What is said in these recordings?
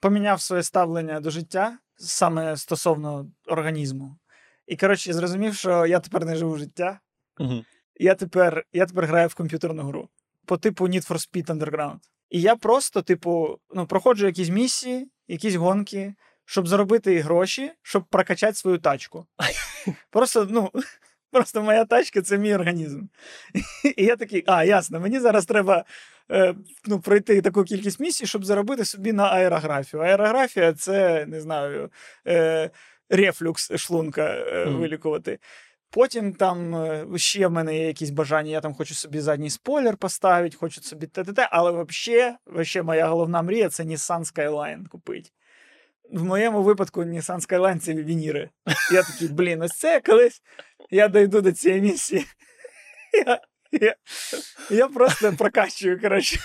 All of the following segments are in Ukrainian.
поміняв своє ставлення до життя саме стосовно організму. І коротше, зрозумів, що я тепер не живу життя. Угу. Я тепер, я тепер граю в комп'ютерну гру по типу Need for Speed Underground. І я просто, типу, ну, проходжу якісь місії, якісь гонки, щоб заробити гроші, щоб прокачати свою тачку. Просто, ну, просто моя тачка це мій організм. І я такий, а, ясно, мені зараз треба е, ну, пройти таку кількість місій, щоб заробити собі на аерографію. Аерографія це, не знаю, е, рефлюкс шлунка е, вилікувати. Потім там ще в мене є якісь бажання, я там хочу собі задній спойлер поставити, хочу собі т-т-т, але вообще моя головна мрія це Nissan Skyline купити. В моєму випадку Nissan Skyline це вініри. Я такий, блін, ось це колись я дойду до цієї місії. Я, я, я просто прокачую, коротше.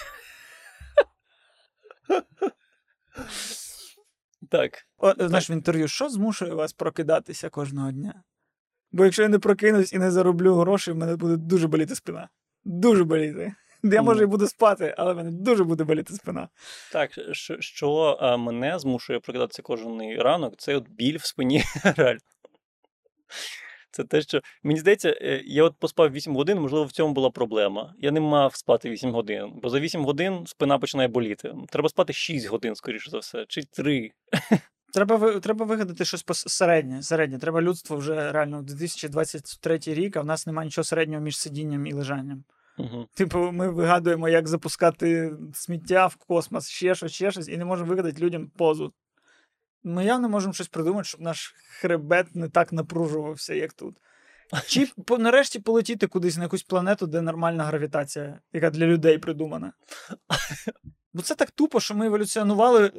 Так. О, знаєш, в інтерв'ю, що змушує вас прокидатися кожного дня? Бо якщо я не прокинусь і не зароблю грошей, в мене буде дуже боліти спина. Дуже боліти. Я може і буду спати, але в мене дуже буде боліти спина. Так, що, що мене змушує прокидатися кожен ранок, це от біль в спині. Реально. Це те, що мені здається, е, я от поспав 8 годин, можливо, в цьому була проблема. Я не мав спати 8 годин, бо за 8 годин спина починає боліти. Треба спати 6 годин, скоріше за все, чи 3. Треба, треба вигадати щось середнє. середнє. Треба людство вже реально 2023 рік, а в нас немає нічого середнього між сидінням і лежанням. Угу. Типу, ми вигадуємо, як запускати сміття в космос, ще щось, ще щось, і не можемо вигадати людям позу. Ми явно можемо щось придумати, щоб наш хребет не так напружувався, як тут. Чи нарешті полетіти кудись на якусь планету, де нормальна гравітація, яка для людей придумана. Бо це так тупо, що ми еволюціонували е,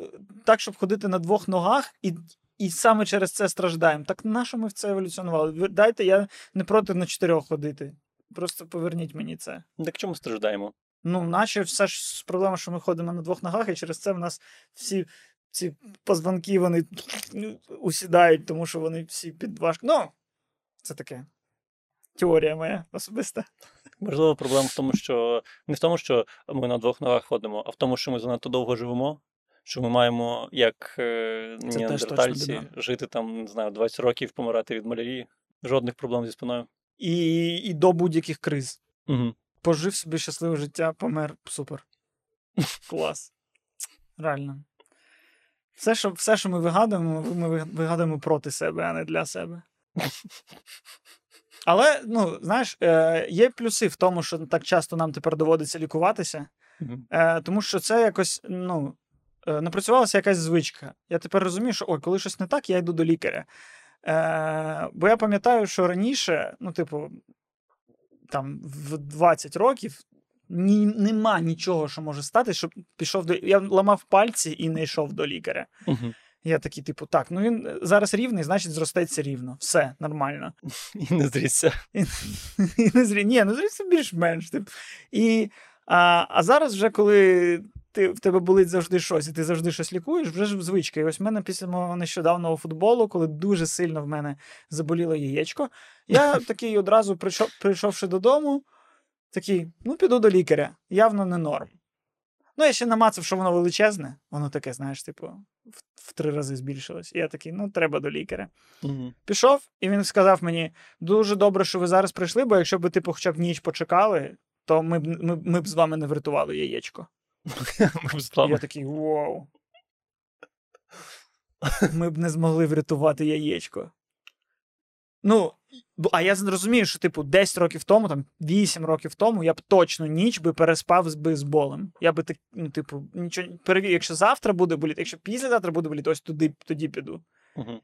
так, щоб ходити на двох ногах, і, і саме через це страждаємо. Так на що ми в це еволюціонували? Дайте, я не проти на чотирьох ходити. Просто поверніть мені це. Так чому страждаємо? Ну, наче все ж проблема, що ми ходимо на двох ногах, і через це в нас всі ці позвонки вони усідають, тому що вони всі під ваш... Ну, це таке. Теорія моя особиста. Можливо, проблема в тому, що не в тому, що ми на двох ногах ходимо, а в тому, що ми занадто довго живемо. Що ми маємо, як е, неандертальці, жити там, не знаю, 20 років, помирати від малярії. Жодних проблем зі спиною. І, і до будь-яких криз. Угу. Пожив собі щасливе життя, помер. Супер. Клас. Реально. Все, що, все, що ми вигадуємо, ми вигадуємо проти себе, а не для себе. Але, ну, знаєш, е, є плюси в тому, що так часто нам тепер доводиться лікуватися, е, тому що це якось, ну, е, напрацювалася якась звичка. Я тепер розумію, що ой, коли щось не так, я йду до лікаря. Е, бо я пам'ятаю, що раніше, ну, типу, там в 20 років ні, нема нічого, що може стати, щоб пішов до. Я ламав пальці і не йшов до лікаря. Мгм. Я такий, типу, так, ну він зараз рівний, значить, зростеться рівно. Все нормально. І не зрісся. І, і не зрі... Ні, ну зрісться більш-менш. Тип. І, а, а зараз, вже коли ти, в тебе болить завжди щось, і ти завжди щось лікуєш, вже ж звичка. І ось в мене після мого нещодавнього футболу, коли дуже сильно в мене заболіло яєчко, я такий одразу прийшов, прийшовши додому, такий, ну, піду до лікаря. Явно не норм. Ну, я ще намацав, що воно величезне, воно таке, знаєш, типу, в, в три рази збільшилось. І я такий, ну, треба до лікаря. Мгм. Пішов, і він сказав мені: дуже добре, що ви зараз прийшли, бо якщо б типу, хоча б ніч почекали, то ми б, ми, ми б з вами не врятували яєчко. Ми з І я такий вау. Ми б не змогли врятувати яєчко. Ну, а я зрозумію, що, типу, 10 років тому, там 8 років тому, я б точно ніч би переспав з би з болем. Я би так, ну, типу, нічого перевів, якщо завтра буде боліти, якщо післязавтра буде боліти, ось туди, тоді піду. Мгм.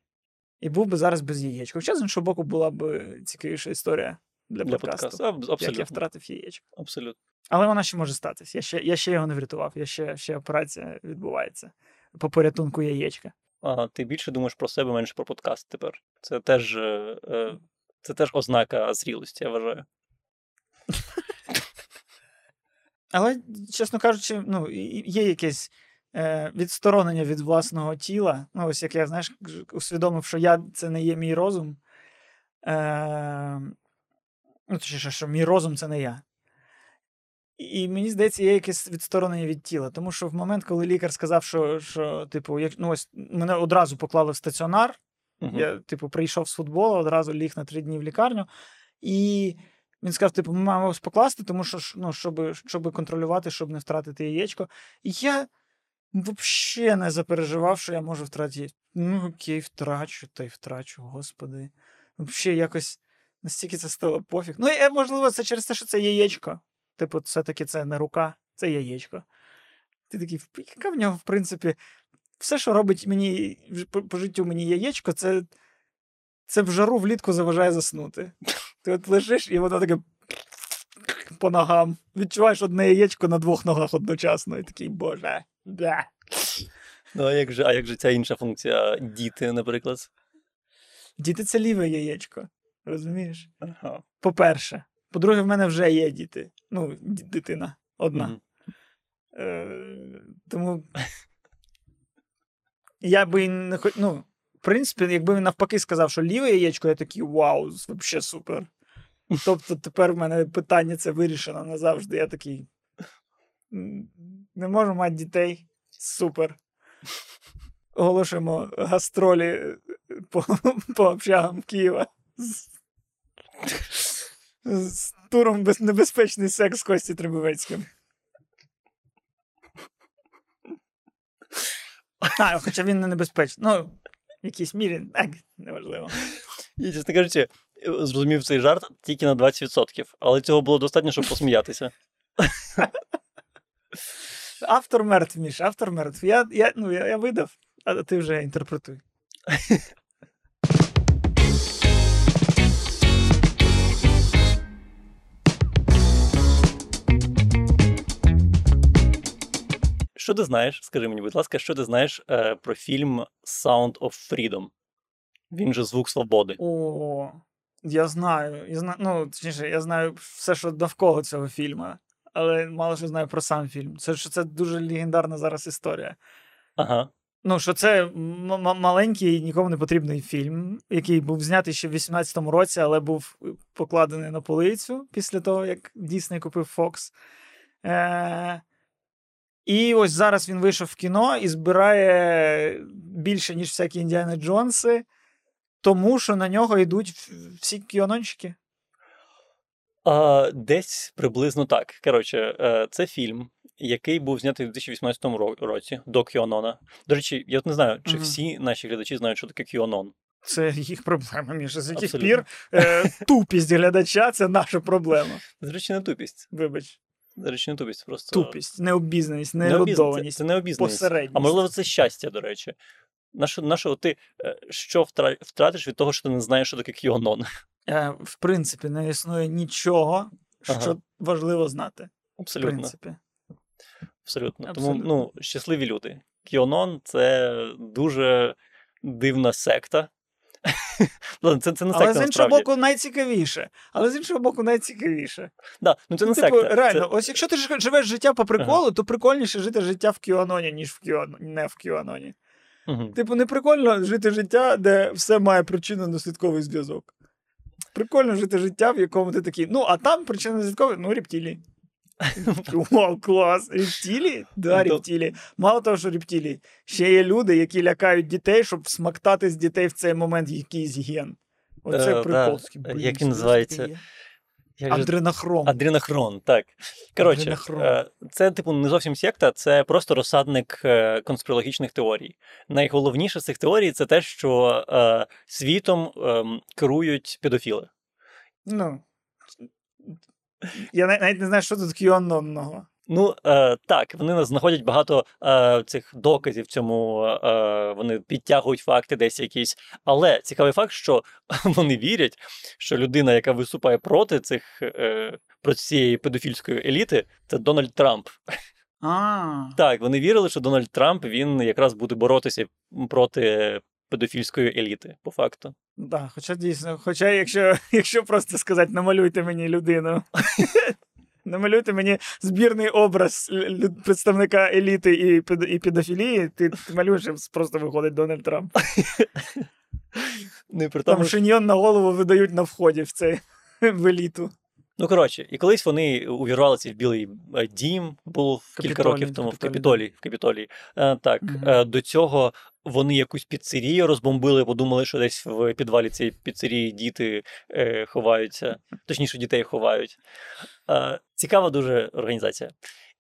І був би зараз без яєчка. Хоча, з іншого боку, була б цікавіша історія для, Для подкасту, подкасту. Аб- як я втратив яєчко. Абсолютно. Але вона ще може статись. Я ще, я ще його не врятував, я ще, ще операція відбувається по порятунку яєчка. А ти більше думаєш про себе, менше про подкаст тепер. Це теж, е, е, це теж ознака зрілості, я вважаю. Але, чесно кажучи, ну, є якесь е, відсторонення від власного тіла. Ну, ось як я, знаєш, усвідомив, що я це не є мій розум. Е, ну, точніше, що мій розум це не я. І мені здається, є якесь відсторонення від тіла. Тому що в момент, коли лікар сказав, що, що типу, як, ну, ось мене одразу поклали в стаціонар, Мгм. я, типу, прийшов з футболу, одразу ліг на три дні в лікарню. І він сказав: типу, ми маємо вас покласти, тому що ну, щоб, щоб контролювати, щоб не втратити яєчко. І я взагалі не запереживав, що я можу втратити. Ну, окей, втрачу, та й втрачу, господи. Взагалі, якось настільки це стало пофіг. Ну, і, можливо, це через те, що це яєчко. Типу, все-таки це не рука, це яєчко. Ти такий, яка в нього, в принципі, все, що робить мені по, по життю мені яєчко, це, це в жару влітку заважає заснути. Ти от лежиш, і воно таке по ногам. Відчуваєш одне яєчко на двох ногах одночасно, і такий, боже. Да. Ну, а як же, а як же ця інша функція діти, наприклад? Діти це ліве яєчко. Розумієш? Ага. По-перше. По-друге, в мене вже є діти. Ну, дитина одна. Мгм. Е, тому я би не хоч. Ну, в принципі, якби він навпаки сказав, що ліве яєчко, я такий вау, взагалі супер. Тобто тепер в мене питання це вирішено назавжди. Я такий. Не можу мати дітей. Супер. Оголошуємо гастролі по, по общагам Києва. З, з туром без, небезпечний секс з Кості Требовецьким. А, хоча він не небезпечний. Ну, в якійсь мірі, так, неважливо. Я, чесно кажучи, зрозумів цей жарт тільки на 20%, але цього було достатньо, щоб посміятися. Автор мертв, Міш, автор мертв. Я, я, ну, я, я видав, а ти вже інтерпретуй. Що ти знаєш? Скажи мені, будь ласка, що ти знаєш е, про фільм Sound of Freedom? Він же звук свободи. О, я знаю. Я знаю ну, точніше, я знаю все, що довкола цього фільму, але мало що знаю про сам фільм. Це що це дуже легендарна зараз історія. Ага. Ну, що це м- м- маленький, нікому не потрібний фільм, який був знятий ще в 18-му році, але був покладений на полицю після того, як Дісней купив. Е- і ось зараз він вийшов в кіно і збирає більше, ніж всякі Індіана Джонси, тому що на нього йдуть всі кіонончики. А, десь приблизно так. Коротше, е, це фільм, який був знятий у 2018 році до Кіонона. До речі, я не знаю, чи Мгм. всі наші глядачі знають, що таке Кіонон. Це їх проблема, Міша. З яких Абсолютно. пір е, тупість глядача це наша проблема. До речі, не тупість. Вибач, речі, не тупість, просто тупість, необізнаність, неерудованість, це необізнаність. посередність. А можливо, це щастя, до речі. На що, ти е, що втратиш від того, що ти не знаєш, що таке Кіонон? Е, в принципі, не існує нічого, що Ага. важливо знати. В принципі. Абсолютно. Тому ну, щасливі люди. Кіонон це дуже дивна секта. Ладно, це, це не секта Але з іншого боку, найцікавіше. Але з іншого боку, найцікавіше. Да, ну це не типу, секта. реально, Це... ось якщо ти живеш життя по приколу, то прикольніше жити життя в Кіаноні, ніж в Кіон... не в Кіаноні. Мгм. Типу, не прикольно жити життя, де все має причинно-наслідковий зв'язок. Прикольно жити життя, в якому ти такий, ну, а там причинно-наслідковий, ну, рептилії. Вау, клас! Рептилії? Да, рептилії. Мало того, що рептилії. Ще є люди, які лякають дітей, щоб смактати з дітей в цей момент якийсь ген. Оце Е, прикол. Як він називається? Як Адренохром. Адренохрон, так. Коротше, Адренохрон. е, це, типу, не зовсім секта, це просто розсадник е, конспірологічних теорій. Найголовніше з цих теорій це те, що е, світом ем, керують педофіли. Ну. Я навіть не знаю, що тут кіононного. Ну е, так, вони знаходять багато е, цих доказів цьому, е, вони підтягують факти десь якісь. Але цікавий факт, що вони вірять, що людина, яка виступає проти цих е, проти цієї педофільської еліти, це Дональд Трамп. А, Так, вони вірили, що Дональд Трамп він якраз буде боротися проти педофільської еліти, по факту. да, хоча дійсно, хоча якщо, якщо просто сказати, намалюйте мені людину. Намалюйте мені збірний образ представника еліти і, і педофілії, ти, ти малюєш, просто виходить Дональд Трамп. Ну, і при Там тому, шиньйон на голову видають на вході в цей в еліту. Ну, коротше, і колись вони увірвалися в Білий е, дім, було в кілька років тому в Капітолій, Капітолії. В Капітолії. Е, так, Мгм. е, до цього вони якусь піцерію розбомбили, подумали, що десь в підвалі цієї піцерії діти е, ховаються, точніше, дітей ховають. Е, цікава дуже організація.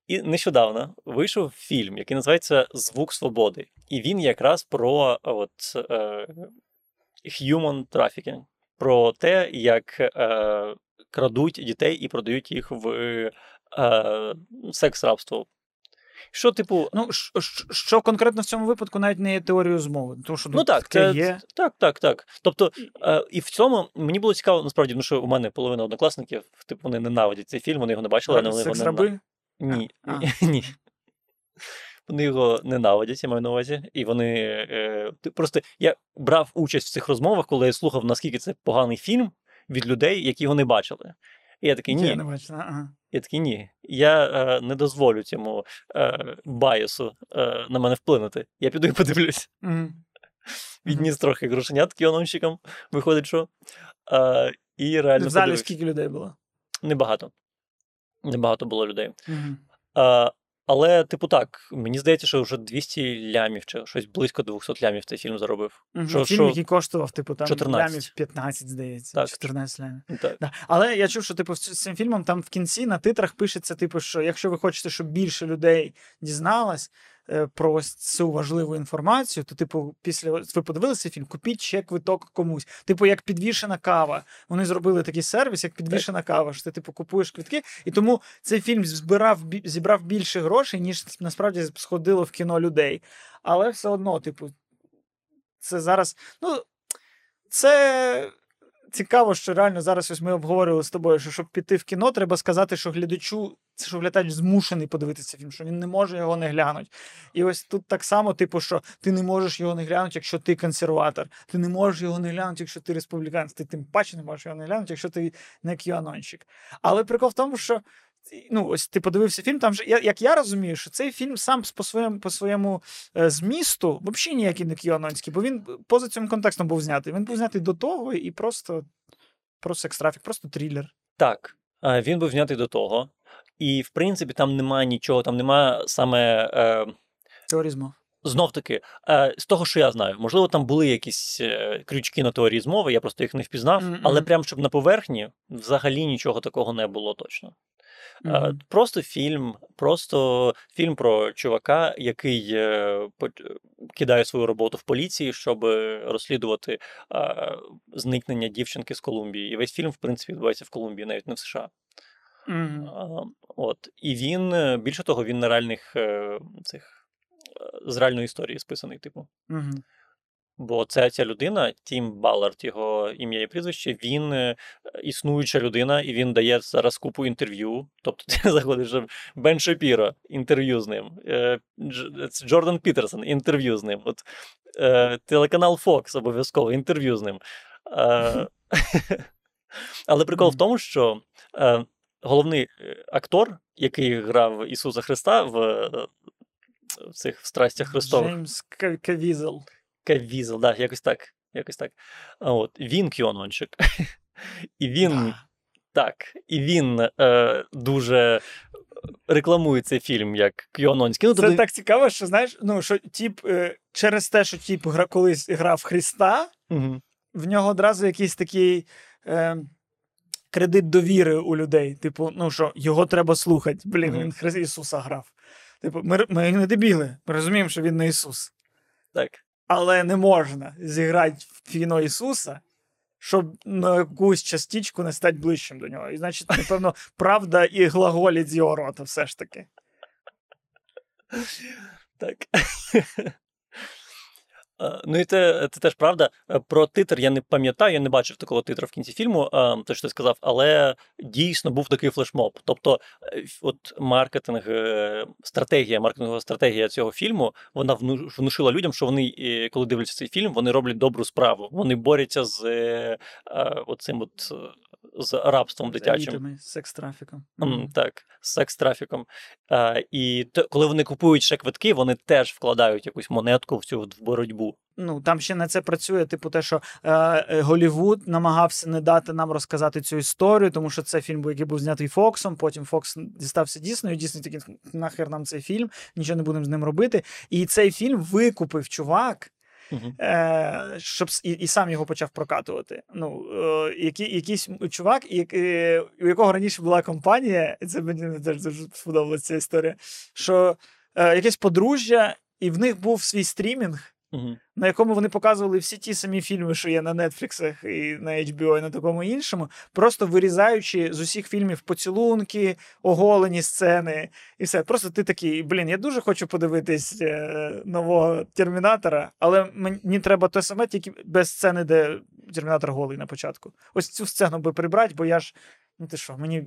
І нещодавно вийшов фільм, який називається Звук свободи. І він якраз про от, е, human trafficking, про те, як е, крадуть дітей і продають їх в е, секс-рабство. Що, типу, Ну, що, конкретно в цьому випадку навіть не є теорією змови. Тому що Ну так, це, є. так, так, так. Тобто, е, і в цьому мені було цікаво, насправді, ну що у мене половина однокласників, типу, вони ненавидять цей фільм, вони його не бачили, але вони його Секс-раби? Ні, ні. Вони його ненавидять, я маю на увазі. І вони. Е, просто я брав участь в цих розмовах, коли я слухав, наскільки це поганий фільм від людей, які його не бачили. І я такий, ні, Я не бачу. Ага. Я такий ні. Я е, не дозволю цьому е, байосу е, на мене вплинути. Я піду і подивлюсь. Мгм. Відніс трохи грошенят кіоновщикам, виходить, що. Е, і реально В залі подивився. скільки людей було? Небагато. Небагато було людей. Мгм. Але, типу, так, мені здається, що вже 200 лямів чи щось близько 200 лямів цей фільм заробив. Угу, Що- Фільм, що- який коштував, типу, там 14. лямів 15, здається. Так. 14 лямів. Так. Да. Але я чув, що типу, з цим фільмом там в кінці на титрах пишеться, типу, що якщо ви хочете, щоб більше людей дізналось про ось цю важливу інформацію, то, типу, після ви подивилися фільм, купіть ще квиток комусь. Типу, як підвішена кава. Вони зробили такий сервіс, як підвішена кава. Що ти типу купуєш квитки, і тому цей фільм збирав зібрав більше грошей, ніж насправді сходило в кіно людей. Але все одно, типу, це зараз. Ну, це цікаво, що реально зараз ось ми обговорювали з тобою, що щоб піти в кіно, треба сказати, що глядачу, що глядач змушений подивитися фільм, що він не може його не глянути. І ось тут так само, типу, що ти не можеш його не глянути, якщо ти консерватор. Ти не можеш його не глянути, якщо ти республіканець. Ти тим паче не можеш його не глянути, якщо ти не кіанонщик. Але прикол в тому, що. Ну, ось ти подивився фільм. Там же, я- як я розумію, що цей фільм сам по своєму по своєму е, змісту взагалі ніякий не кіанонський, бо він поза цим контекстом був знятий. Він був знятий до того і просто про секс-трафік, просто трилер. Так, е, він був знятий до того. І, в принципі, там немає нічого, там немає саме. Е, Теорії змов. Знов таки, е, з того, що я знаю, можливо, там були якісь е, крючки на теорії змови, я просто їх не впізнав, але прям щоб на поверхні взагалі нічого такого не було точно. Мгм. Просто фільм, просто фільм про чувака, який е, кидає свою роботу в поліції, щоб розслідувати е, зникнення дівчинки з Колумбії. І весь фільм, в принципі, відбувається в Колумбії, навіть не в США. А, От. І він, більше того, він на реальних цих з реальної історії списаний, типу. Мгм. Бо ця ця людина, Тім Баллард, його ім'я і прізвище, він е, існуюча людина, і він дає зараз купу інтерв'ю. Тобто ти заходиш в Бен Шапіро, інтерв'ю з ним, е, Дж- це Джордан Пітерсон, інтерв'ю з ним. От, е, телеканал Fox обов'язково, інтерв'ю з ним. Але прикол в тому, що головний актор, який грав Ісуса Христа в, в цих в страстях Христових. Джеймс Кавізел. Кавізел, да, якось так. Якось так. А От, він кіонончик. І він так, і він е, дуже рекламує цей фільм як кіононський. Ну, Це тобто, так цікаво, що знаєш, ну що тіп е, через те, що тіп гра колись грав Христа, Мгм. в нього одразу якийсь такий е, кредит довіри у людей. Типу, ну що його треба слухати. Блін, Мгм. він Хри- Ісуса грав. Типу, ми, ми не дебіли, ми розуміємо, що він не Ісус. Так. Але не можна зіграти в кіно Ісуса, щоб на якусь частичку не стати ближчим до нього. І значить, напевно, правда і глаголі з його рота все ж таки. Так. Е, Ну і це, це теж правда. Е, Про титр я не пам'ятаю, я не бачив такого титру в кінці фільму, е, те, що ти сказав, але дійсно був такий флешмоб. Тобто, е, от маркетинг, е, стратегія, маркетингова стратегія цього фільму, вона внушила людям, що вони, е, коли дивляться цей фільм, вони роблять добру справу. Вони борються з е, е, оцим от. Е, з рабством дитячим. елітами, з секс-трафіком. М, Мгм. Так, з секс-трафіком. А, і те, коли вони купують ще квитки, вони теж вкладають якусь монетку в цю в боротьбу. Ну, там ще на це працює, типу, те, що е, е, Голівуд намагався не дати нам розказати цю історію, тому що це фільм, який був знятий Фоксом. Потім Фокс дістався Діснею. Дісней такий нахер нам цей фільм, нічого не будемо з ним робити. І цей фільм викупив чувак. Е, щоб і, і сам його почав прокатувати. Ну, е, який, якийсь чувак, як, е, у якого раніше була компанія, і це мені теж дуже сподобалася ця історія. Що е, якесь подружжя, і в них був свій стрімінг, Мгм. на якому вони показували всі ті самі фільми, що є на Нетфліксах і на HBO, і на такому іншому, просто вирізаючи з усіх фільмів поцілунки, оголені сцени і все. Просто ти такий, блін, я дуже хочу подивитись е, нового термінатора, але мені треба те саме, тільки без сцени, де термінатор голий на початку. Ось цю сцену би прибрати, бо я ж. Ну ти що, мені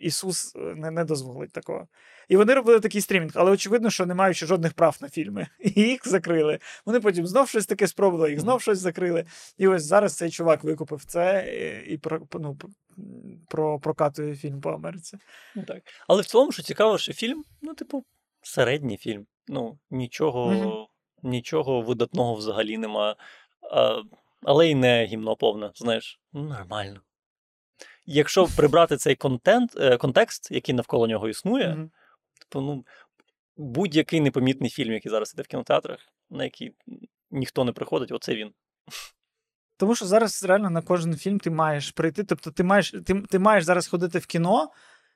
Ісус е, не, не дозволить такого. І вони робили такий стрімінг, але очевидно, що не маючи жодних прав на фільми. І їх закрили. Вони потім знов щось таке спробували, їх знов щось закрили. І ось зараз цей чувак викупив це і, про, ну, про, прокатує фільм по Америці. Ну, так. Але в цілому, що цікаво, що фільм, ну, типу, середній фільм. Ну, нічого, Мгм. нічого видатного взагалі нема. А, але й не гімно повне, знаєш, ну, нормально. Якщо прибрати цей контент, е, контекст, який навколо нього існує, Мгм. Типу, ну, будь-який непомітний фільм, який зараз іде в кінотеатрах, на який ніхто не приходить, оце він. Тому що зараз реально на кожен фільм ти маєш прийти. Тобто, ти маєш, ти, ти маєш зараз ходити в кіно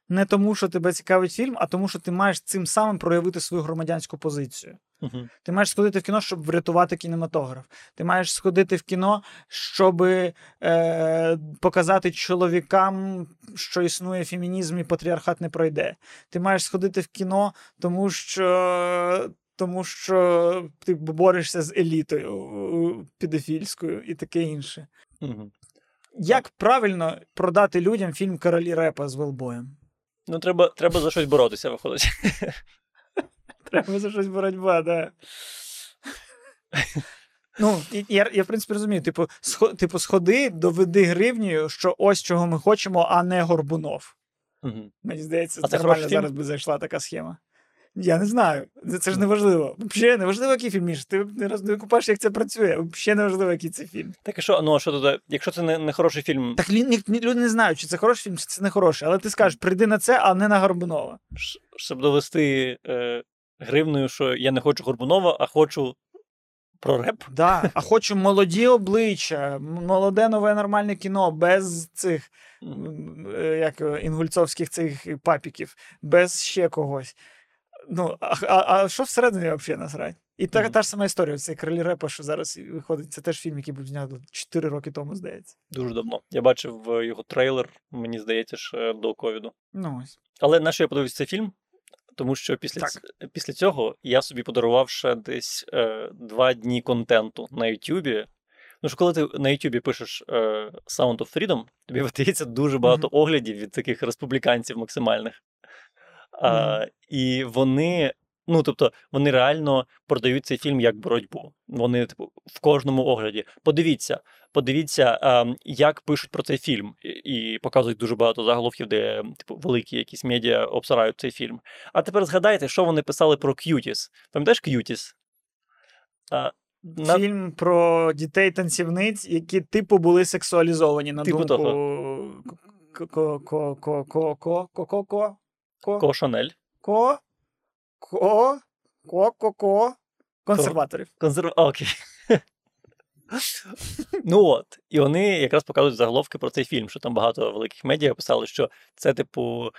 не тому, що тебе цікавить фільм, а тому, що ти маєш цим самим проявити свою громадянську позицію. Угу. Ти маєш сходити в кіно, щоб врятувати кінематограф. Ти маєш сходити в кіно, щоб е, показати чоловікам, що існує фемінізм і патріархат не пройде. Ти маєш сходити в кіно, тому що. Тому що ти борешся з елітою підофільською і таке інше. Угу. Як правильно продати людям фільм Королі Репа з Велбоєм? Ну, треба, треба за щось боротися, виходить. Треба за щось боротьба, да. Ну, я, я, в принципі, розумію, типу, схо, типу, сходи, доведи гривню, що ось чого ми хочемо, а не Горбунов. Угу. Мені здається, А це нормально зараз би зайшла така схема. Я не знаю. Це, ж не важливо. Взагалі не важливо, який фільм Міш. Ти не роз- не викупаєш, як це працює. Взагалі не важливо, який це фільм. Так і що, ну а що туди? Якщо це не, не хороший фільм, Так лі- ні, ні- люди не знають, чи це хороший фільм, чи це не хороший. Але ти скажеш, прийди на це, а не на Горбунова. ш- щоб довести е, гривною, що я не хочу Горбунова, а хочу про реп. Да. А хочу молоді обличчя, молоде нове нормальне кіно, без цих е, як інгульцовських цих папіків, без ще когось. Ну, а, а, а що всередині взагалі насрать? І та, Мгм. та ж сама історія. Цей крилі репа, що зараз виходить, це теж фільм, який був знятий 4 роки тому, здається. Дуже давно. Я бачив е, його трейлер, мені здається, ще до ковіду. Ну ось. Але на що я подивився цей фільм? Тому що після, Так. ц- після цього я собі подарував ще десь е, два дні контенту на Ютубі. Ну що коли ти на Ютубі пишеш е, Sound of Freedom, тобі видається дуже багато оглядів від таких республіканців максимальних. А, І вони, ну тобто, вони реально продають цей фільм як боротьбу. Вони, типу, в кожному огляді. Подивіться, подивіться, а, як пишуть про цей фільм, і, і показують дуже багато заголовків, де типу, великі якісь медіа обсирають цей фільм. А тепер згадайте, що вони писали про Cuties. Пам'ятаєш Cuties? А, на... Фільм про дітей-танцівниць, які типу були сексуалізовані на Типу думку ко ко ко ко ко ко ко ко ко Ко Шанель. ко ко ко ко ко консерваторів. Консерв... Окей. ну от, і вони якраз показують заголовки про цей фільм, що там багато великих медіа писали, що це, типу,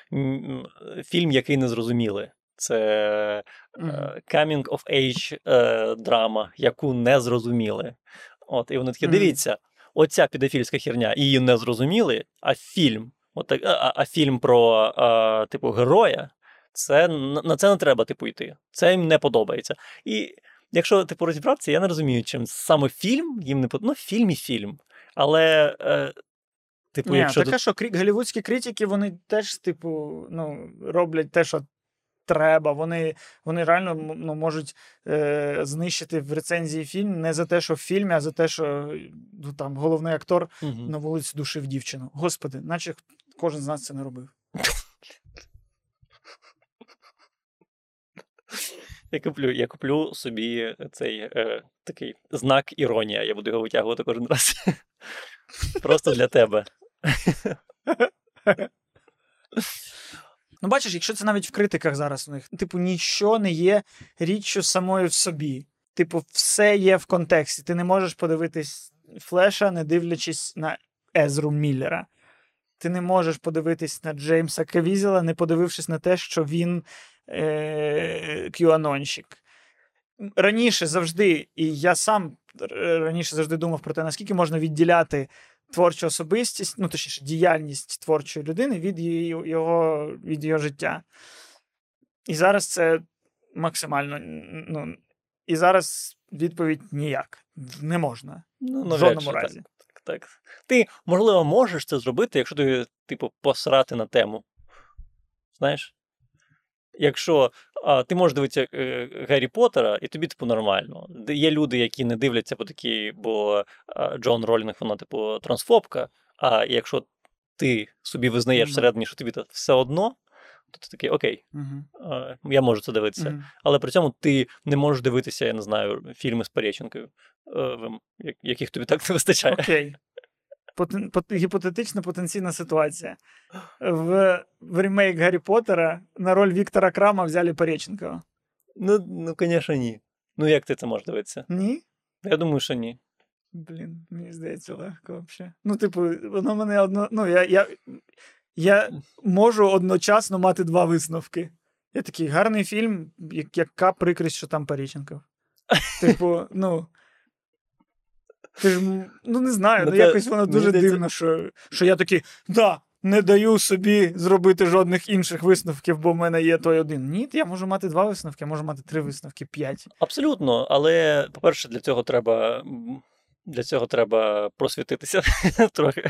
фільм, який не зрозуміли. Це е, coming of age е, драма, яку не зрозуміли. От, і вони такі, дивіться, оця підофільська херня, її не зрозуміли, а фільм, от, так- а, а фільм про а, типу героя, це на на це не треба типу йти. Це їм не подобається. І якщо типу розібратися, я не розумію, чим саме фільм їм не подобається. Ну, фільм і фільм. Але, е, типу, Ні, якщо таке, що крі... голівудські критики, вони теж, типу, ну, роблять те, що треба. Вони, вони реально ну, можуть е, знищити в рецензії фільм не за те, що в фільмі, а за те, що ну, там головний актор Мгм. на вулиці душив дівчину. Господи, наче кожен з нас це не робив. Я куплю, я куплю собі цей е, такий знак іронія. Я буду його витягувати кожен раз. Просто для тебе. Ну, бачиш, якщо це навіть в критиках зараз у них, типу, нічого не є річчю самою в собі. Типу, все є в контексті. Ти не можеш подивитись флеша, не дивлячись на Езру Міллера. Ти не можеш подивитись на Джеймса Кавізела, не подивившись на те, що він е- QAnonщик. Раніше завжди, і я сам раніше завжди думав про те, наскільки можна відділяти творчу особистість, ну точніше, діяльність творчої людини від її, його, від його життя. І зараз це максимально. Ну, і зараз відповідь ніяк. Не можна. Ну, В жодному так. разі. Так, так. Ти, можливо, можеш це зробити, якщо ти, типу, посрати на тему. Знаєш? Якщо а, ти можеш дивитися е, Гаррі Поттера, і тобі, типу, нормально. Є люди, які не дивляться по такі, бо а, Джон Ролінг, вона, типу, трансфобка. А якщо ти собі визнаєш всередині, що тобі все одно, то ти такий, окей, а, я можу це дивитися. Угу. Але при цьому ти не можеш дивитися, я не знаю, фільми з Парєченкою, е, яких тобі так не вистачає. Окей. Потен, пот, гіпотетична потенційна ситуація. В, в ремейк Гаррі Поттера на роль Віктора Крама взяли Пореченкова. Ну, ну, звісно, ні. Ну, як ти це можеш дивитися? Ні? Я думаю, що ні. Блін, мені здається, легко взагалі. Ну, типу, воно мене одно. Ну, я, я, я можу одночасно мати два висновки. Я такий гарний фільм, яка прикрість, що там Паріченков. Типу, ну. Ти ж, ну не знаю, Ну, ну якось воно дуже дивно, що, що я такий, да, не даю собі зробити жодних інших висновків, бо в мене є той один. Ні, я можу мати два висновки, я можу мати три висновки, п'ять. Абсолютно, але, по-перше, для цього треба. Для цього треба просвітитися трохи,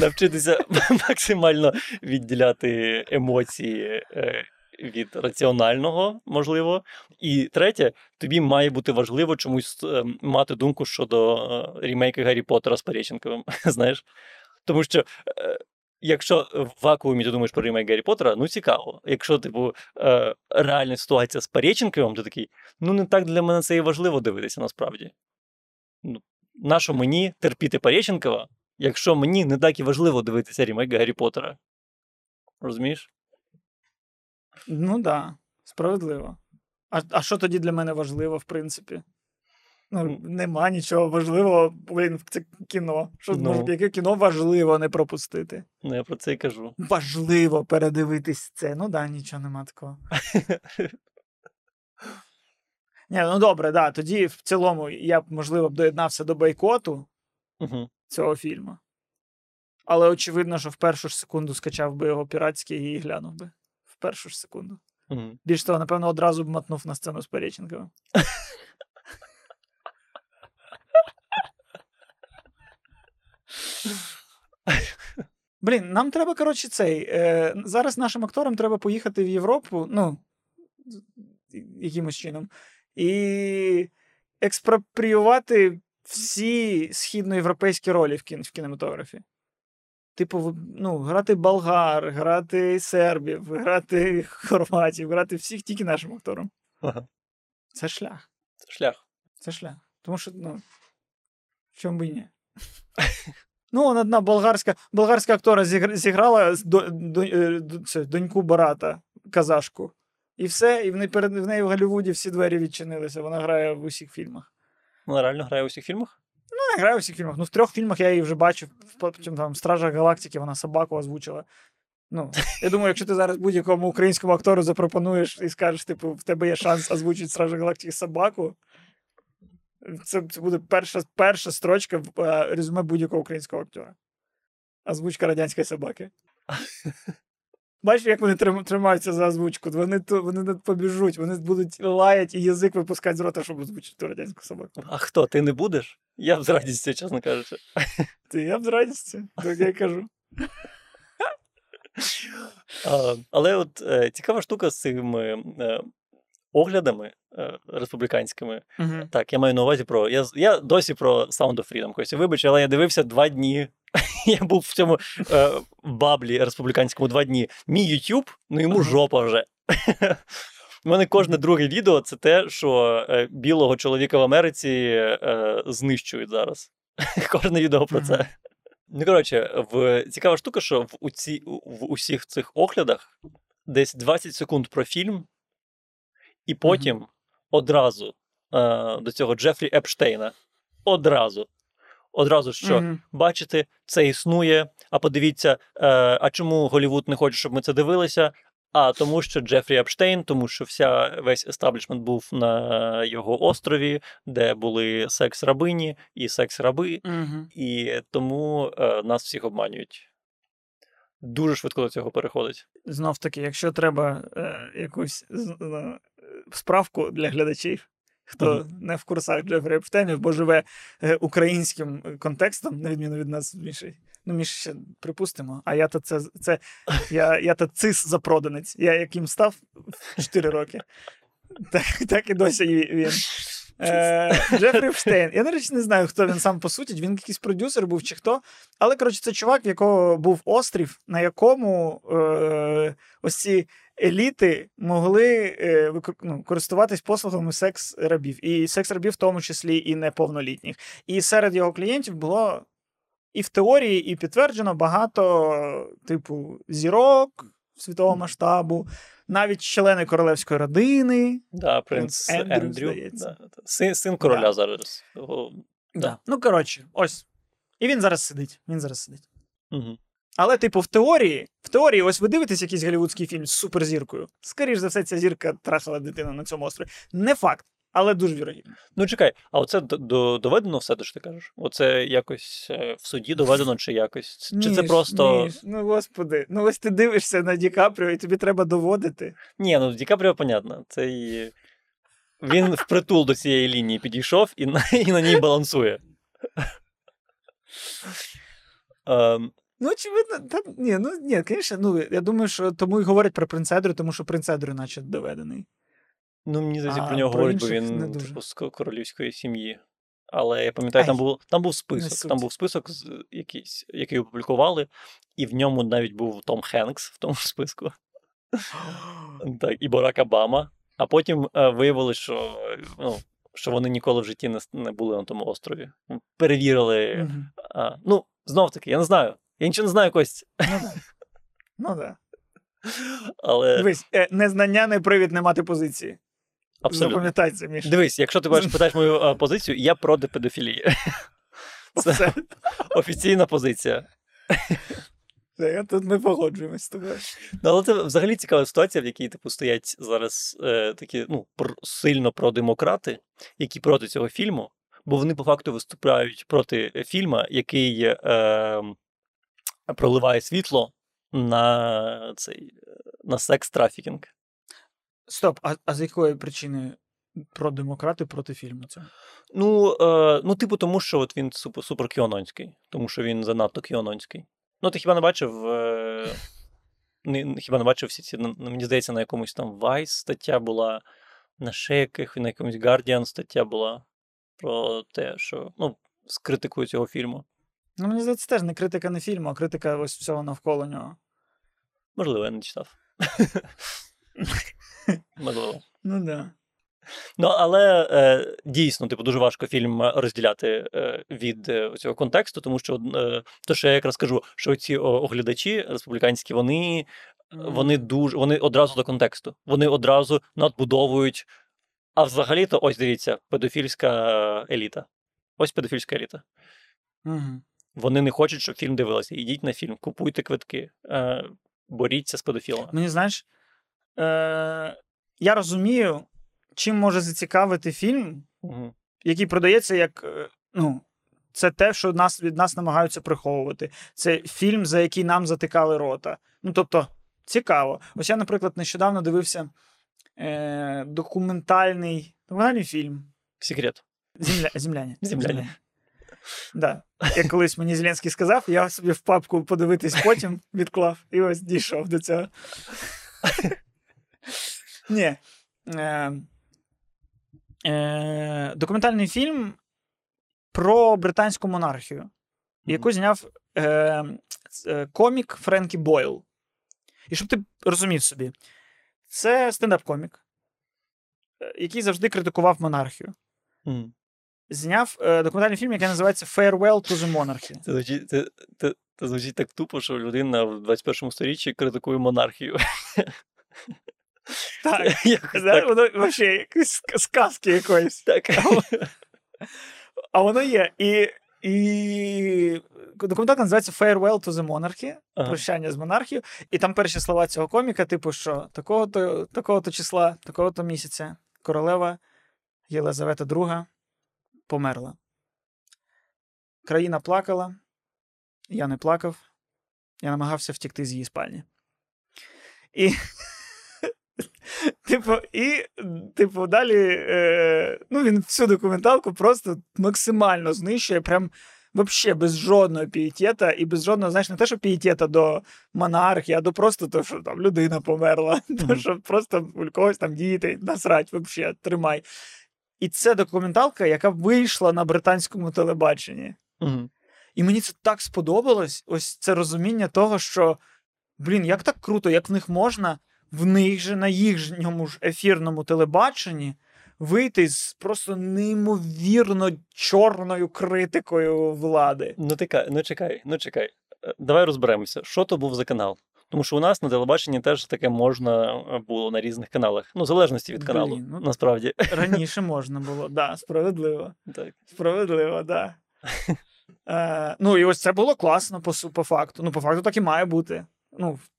навчитися максимально відділяти емоції е, від раціонального, можливо. І третє, тобі має бути важливо чомусь е, мати думку щодо е, рімейка Гаррі Поттера з Парєченковим. Знаєш? Тому що. е, Якщо в вакуумі ти думаєш про ремейк Гаррі Поттера, ну цікаво. Якщо, типу, реальна ситуація з Парєченковим, ти такий, ну не так для мене це і важливо дивитися насправді. Ну, нащо мені терпіти Парєченкова, якщо мені не так і важливо дивитися ремейк Гаррі Поттера? Розумієш? Ну так, да, справедливо. А, а що тоді для мене важливо, в принципі? Ну, нема нічого важливого, блін, це кіно. Що, Ну. може, яке кіно важливо не пропустити? Ну, я про це і кажу. Важливо передивитись це. Ну да, нічого нема такого. Ні, ну добре, да. Тоді в цілому я б, можливо, б доєднався до бойкоту Угу. цього фільму. Але очевидно, що в першу ж секунду скачав би його піратський і глянув би. Першу ж секунду. Угу. Більш того, напевно, одразу б мотнув на сцену з Переченковим. Блін, нам треба, коротше, цей. Е, зараз нашим акторам треба поїхати в Європу, ну, якимось чином, і експропріювати всі східноєвропейські ролі в, кін, в кінематографі. Типу, ну, грати болгар, грати сербів, грати хорватів, грати всіх тільки нашим акторам. Ага. Це шлях. Це шлях. Це шлях. Тому що, ну, в чому би і ні? Ну, он одна болгарська, болгарська актора зіграла до, до, е, до- це, доньку Барата, казашку. І все, і в неї, перед, в неї в Голлівуді всі двері відчинилися. Вона грає в усіх фільмах. Вона реально грає у всіх фільмах? Вона грає в усіх фільмах. Ну, в трьох фільмах я її вже бачив. Потім там Стражах Галактики вона собаку озвучила. Ну, я думаю, якщо ти зараз будь-якому українському актору запропонуєш і скажеш, типу, в тебе є шанс озвучити Стража Галактики собаку. Це, це буде перша, перша строчка в е, резюме будь-якого українського актора. Озвучка радянської собаки. Бачиш, як вони тримаються за озвучку? Вони, вони не побіжуть, вони будуть лаять і язик випускати з рота, щоб озвучити ту радянську собаку. А хто? Ти не будеш? Я б з радістю, чесно кажучи. Ти я б з радістю, так я кажу. А, але от е, цікава штука з цими е, оглядами е, республіканськими. Мгм. Так, я маю на увазі про. Я, я досі про Sound of Freedom. Костя, вибач, але я дивився два дні. Я був в цьому е, баблі республіканському два дні. Мій YouTube, ну йому Ага. жопа вже. У мене кожне друге відео це те, що е, білого чоловіка в Америці е, знищують зараз. Кожне відео про це. Ну, коротше, в... цікава штука, що в, уці... в усіх цих оглядах десь 20 секунд про фільм, і потім одразу е, до цього Джефрі Епштейна. Одразу. Одразу що, Мгм. бачите, це існує. А подивіться, е, а чому Голівуд не хоче, щоб ми це дивилися? А тому, що Джефрі Епштейн, тому що вся весь естаблішмент був на його острові, де були секс-рабині і секс-раби, Мгм. і тому е, нас всіх обманюють. Дуже швидко до цього переходить. Знов таки, якщо треба е, якусь е, справку для глядачів, хто не в курсах Джефрі Епштейнів, бо живе е, українським контекстом, на відміну від нас, Міші. Ну, Міш ще припустимо. А я то це, це я, я то цис запроданець. Я яким став в 4 роки. Так, так і досі він. Е, Джефрі Епштейн. Я, до речі, не знаю, хто він сам по суті. Він якийсь продюсер був чи хто. Але, коротше, це чувак, в якого був острів, на якому е, ось ці еліти могли е, ну, користуватись послугами секс-рабів. І секс-рабів, в тому числі і неповнолітніх. І серед його клієнтів було і в теорії, і підтверджено багато, типу, зірок світового масштабу, навіть члени королевської родини. Да, принц Ендрю, Ендрю. здається. да, син, син короля Да. зараз. Його... Да. Ну, коротше, ось. І він зараз сидить. Він зараз сидить. Угу. Але, типу, в теорії, в теорії, ось ви дивитесь якийсь голівудський фільм з суперзіркою. Скоріш за все, ця зірка трахала дитину на цьому острові. Не факт, але дуже вірогідно. Ну, чекай, а оце до- доведено все, що ти кажеш? Оце якось е, в суді доведено, чи якось? Чи це просто. Міш, ну господи, ну ось ти дивишся на Ді Капріо, і тобі треба доводити. Ні, ну Ді Капріо, понятно. Це і... Він впритул до цієї лінії підійшов і на, і на ній балансує. Ем, Ну, очевидно, та ні, ну ні, звісно, ну я думаю, що тому і говорять про принц Едрю, тому що принц Едрю наче доведений. ну, мені здається, про нього про говорять, бо він типу, з королівської сім'ї. Але я пам'ятаю, там був, там був список. Там був список, якийсь, який опублікували, і в ньому навіть був Том Хенкс в тому списку. Так, і Барак Обама. А потім е, виявилось, що, ну, що вони ніколи в житті не, не були на тому острові. Перевірили. Мгм. А, ну, знов таки, я не знаю. Я нічого не знаю, Кость. Ну да. Ну да. Але Дивись, е, незнання не привід не мати позиції. абсолютно. Запам'ятай це, Міш. Дивись, якщо ти бачиш, питаєш мою е, позицію, я проти педофілії. Це Все. офіційна позиція. Я тут ми погоджуємось з тобою. Ну, але це взагалі цікава ситуація, в якій типу стоять зараз е, такі ну, пр- сильно продемократи, які проти цього фільму, бо вони по факту виступають проти фільму, який е, проливає світло на цей на секс-трафікінг. Стоп, а, а з якої причини про демократи проти фільму цього? Ну, е, ну, типу, тому що от він супер, супер кіононський, тому що він занадто кіононський. Ну, ти хіба не бачив. Е, не, хіба не бачив всі ці, мені здається, на якомусь там Vice стаття була, на ще яких, на якомусь Guardian стаття була про те, що ну, з критикою цього фільму. Ну, мені здається, теж не критика не фільму, а критика ось всього навколо нього. Можливо, я не читав. Можливо. Ну да. Ну, але е, дійсно, типу, дуже важко фільм розділяти е, від е, цього контексту, тому що е, то, що я якраз кажу, що ці оглядачі республіканські, вони, вони дуже вони одразу до контексту. Вони одразу надбудовують. А взагалі-то, ось дивіться, педофільська еліта. Ось педофільська еліта. Угу. Вони не хочуть, щоб фільм дивилися. Ідіть на фільм, купуйте квитки, е, боріться з педофілами. Мені знаєш, е- я розумію, чим може зацікавити фільм, Угу. який продається як. е, Ну, це те, що нас від нас намагаються приховувати. Це фільм, за який нам затикали рота. Ну, тобто, цікаво. Ось я, наприклад, нещодавно дивився е- документальний, документальний фільм Секрет. Земля, земляне. Земляне. Да. Як колись мені Зеленський сказав, я собі в папку подивитись потім відклав і ось дійшов до цього. Ні. Е, е, Документальний фільм про британську монархію, яку зняв е, комік Френкі Бойл. І щоб ти розумів собі, це стендап-комік, який завжди критикував монархію. Зняв е, документальний фільм, який називається Farewell to the Monarchy. Це звучить, це, це, це звучить так тупо, що людина в 21 сторіччі критикує монархію. Так, да, так. воно взагалі сказки якоїсь. так. А воно є. І, і документалка називається Farewell to the Monarchy. Ага. Прощання з монархією. І там перші слова цього коміка, типу, що такого-то, такого-то числа, такого-то місяця королева Єлизавета II померла. Країна плакала, я не плакав, я намагався втікти з її спальні. І, типу, і, типу, далі е, ну, він всю документалку просто максимально знищує, прям вообще без жодного пієтета і без жодного, знаєш, не те, що пієтета до монархії, а до просто того, що там людина померла, то що просто у когось там діти, насрать, вообще, тримай. І це документалка, яка вийшла на британському телебаченні. Мгм. І мені це так сподобалось, ось це розуміння того, що блін, як так круто, як в них можна в них же на їхньому ж ефірному телебаченні вийти з просто неймовірно чорною критикою влади. Ну, тикай, ну чекай, ну чекай. Е, Давай розберемося, що то був за канал. Тому що у нас на телебаченні теж таке можна е, було на різних каналах. Ну, в залежності від каналу, Блін, ну- насправді. Раніше можна було, да, справедливо. Так. Справедливо, да. Е, ну, і ось це було класно по, по факту. Ну, по факту так і має бути. Ну, в-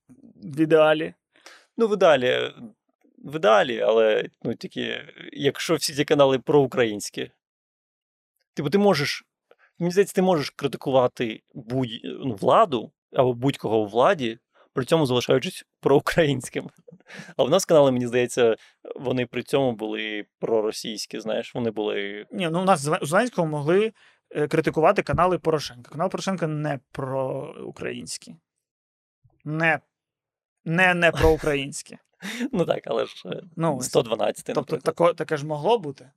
в ідеалі. Ну, в ідеалі, в ідеалі, але ну, тільки якщо всі ці канали проукраїнські. Типу, ти можеш. Мені здається, ти можеш критикувати будь ну, владу або будь-кого у владі, при цьому залишаючись проукраїнським. А в нас канали, мені здається, вони при цьому були проросійські, знаєш, вони були. Ні, ну у нас з Зеленського могли е, критикувати канали Порошенка. Канал Порошенка не проукраїнські. Не, не, не проукраїнські. Ну так, але ж е, Ну, 112, тобто тако, таке ж могло бути.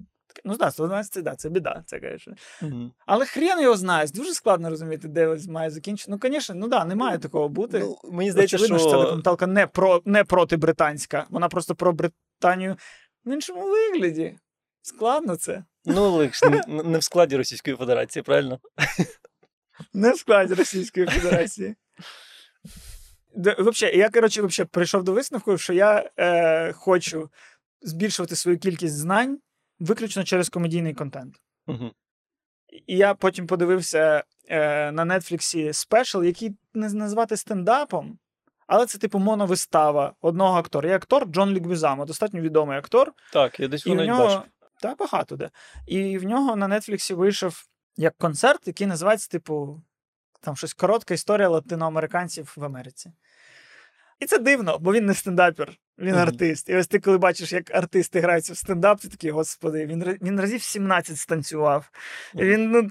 Ну, так, 112, да, це біда, це, звісно. Мгм. Але хрен його знає, дуже складно розуміти, де має закінчити. Ну, звісно, ну да, не має такого бути. Ну, мені здається, Очевидно, що... що ця документалка не, про, не проти британська, вона просто про Британію в іншому вигляді. Складно це. Ну, але не, не в складі Російської Федерації, правильно? Не в складі Російської Федерації. Де- Вообще, я, коротше, вообще прийшов до висновку, що я е, хочу збільшувати свою кількість знань виключно через комедійний контент. І я потім подивився е, на Нетфліксі спешл, який не назвати стендапом, але це типу моновистава одного актора. Є актор Джон Лігвізамо, достатньо відомий актор. Так, я десь в нього бачив. та багато де. І в нього на Нетфліксі вийшов як концерт, який називається, типу, там щось коротка історія латиноамериканців в Америці. І це дивно, бо він не стендапер, він артист. І ось ти, коли бачиш, як артисти граються в стендап, ти такий, господи, він, він разів 17 станцював. І він, ну,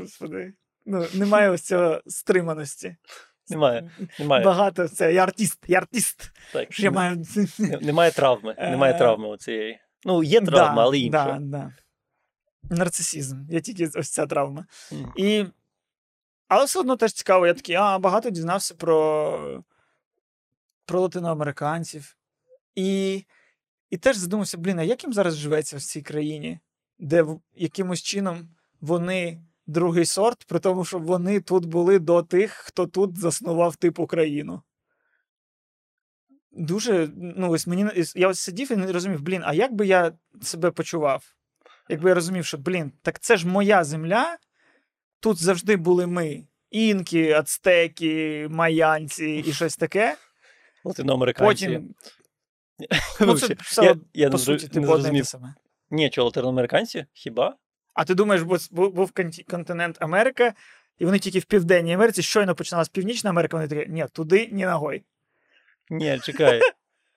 господи. Ну, немає ось цього стриманості. Немає, немає. Багато це. Я артист, я артист. Так, Що я маю... Немає травми. Немає Е, травми оцієї. Ну, є травма, да, але інша. Да, да. Нарцисізм. Я тільки ось ця травма. Мгм. І... Але все одно теж цікаво. Я такий, а багато дізнався про, про латиноамериканців. І... і теж задумався, блін, а як їм зараз живеться в цій країні, де якимось чином вони другий сорт, при тому, що вони тут були до тих, хто тут заснував типу країну. Дуже, ну, ось мені я ось сидів і не розумів, блін, а як би я себе почував? Якби я розумів, що, блін, так це ж моя земля, тут завжди були ми. Інки, ацтеки, майянці і щось таке. Латиноамериканці. Потім. Ну, це все, я, я по суті, зрозу- типу, одне саме. Ні, що латиноамериканці? Хіба? А ти думаєш, бо був континент Америка, і вони тільки в Південній Америці щойно починалась Північна Америка, вони такі, ні, туди ні ногой. Ні, чекай.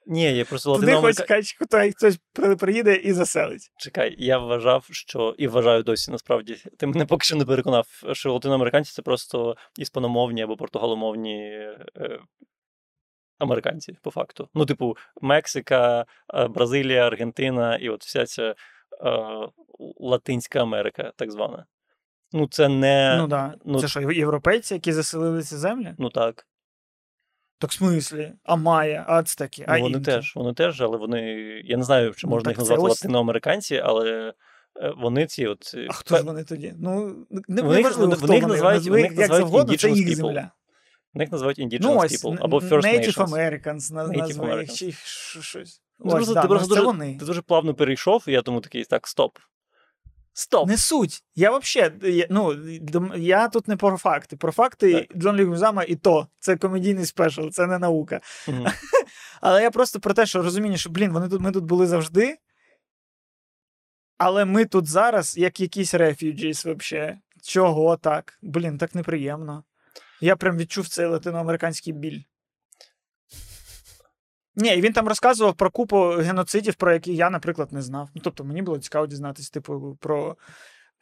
Ні, я просто Туди хоч Латиноамерика... хай хто- хтось приїде і заселить. Чекай, я вважав, що і вважаю досі насправді. Ти мене поки що не переконав, що латиноамериканці це просто іспаномовні або португаломовні е, американці, по факту. Ну, типу, Мексика, е, Бразилія, Аргентина і от вся ця е, Латинська Америка, так звана. Ну, це не. Ну да. ну- Це що, європейці, які заселили ці землі? Ну так. Так в смислі? А майя, а ацтеки, а Ну, вони інки? теж, вони теж, але вони. Я не знаю, чи Ну, можна так їх назвати ось- латиноамериканці, але е, вони ці от. е, А хто ж вони тоді? Ну, не, Вони- важливо, вони- хто вони їх називають- вони їх як називають завгодно, це їх people. земля. Них називають indigenous Ну ось, people або First Native Nations. Americans, на- Native назви їх, чи щось. Ну, Ось, да, ти ну, просто це дуже- вони. Ти дуже плавно перейшов, і я тому такий, так, стоп. Стоп! Не суть. Я взагалі, я, ну, я тут не про факти. Про факти Джон Лігузама і то. Це комедійний спешл, це не наука. Мгм. Але я просто про те, що розуміння, що, блін, вони тут, ми тут були завжди. Але ми тут зараз, як якісь refugees, вообще. Чого так? Блін, так неприємно. Я прям відчув цей латиноамериканський біль. Ні, він там розказував про купу геноцидів, про які я, наприклад, не знав. Ну, тобто, мені було цікаво дізнатися, типу, про,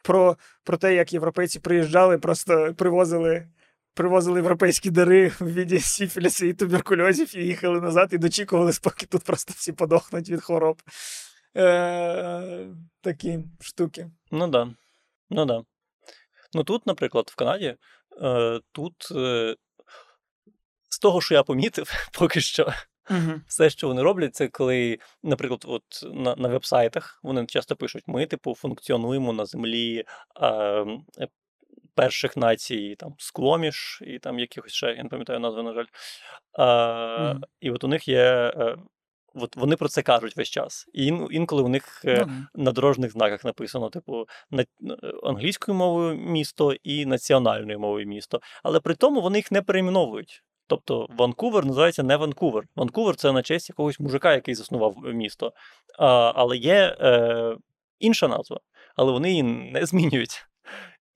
про, про те, як європейці приїжджали, просто привозили, привозили європейські дари в віді сіфілісу і туберкульозів, і їхали назад і дочікували, поки тут просто всі подохнуть від хвороб. Е, такі штуки. Ну да. Ну да. Ну тут, наприклад, в Канаді, е, тут е, з того, що я помітив, поки що, Угу. все, що вони роблять, це коли, наприклад, от на, на веб-сайтах вони часто пишуть: ми, типу, функціонуємо на землі е, е, перших націй, там, Скломіш і там якихось ще, я не пам'ятаю назви, на жаль. Е, Мгм. І от у них є. Е, От вони про це кажуть весь час. І ін, інколи у них е, Ну, на дорожніх знаках написано, типу, на, англійською мовою місто і національною мовою місто. Але при тому вони їх не перейменовують. Тобто Ванкувер називається не Ванкувер. Ванкувер це на честь якогось мужика, який заснував місто. А, але є е, інша назва, але вони її не змінюють.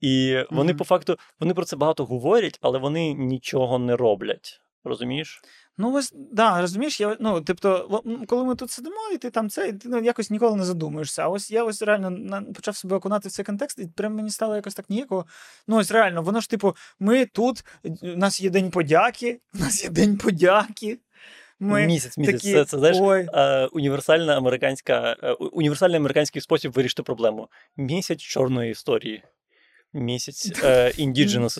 І вони, Мгм. по факту, вони про це багато говорять, але вони нічого не роблять. Розумієш? Ну, ось, да, розумієш, я, ну, тобто, коли ми тут сидимо, і ти там це, і ти ну, якось ніколи не задумуєшся. А ось я ось реально почав себе окунати в цей контекст, і прям мені стало якось так ніяково. Ну, ось реально, воно ж, типу, ми тут, у нас є День подяки, у нас є День подяки. Ми місяць, місяць. такі, це, це знаєш, ой, універсальна американська, е, універсальний американський спосіб вирішити проблему. Місяць чорної історії. Місяць е, indigenous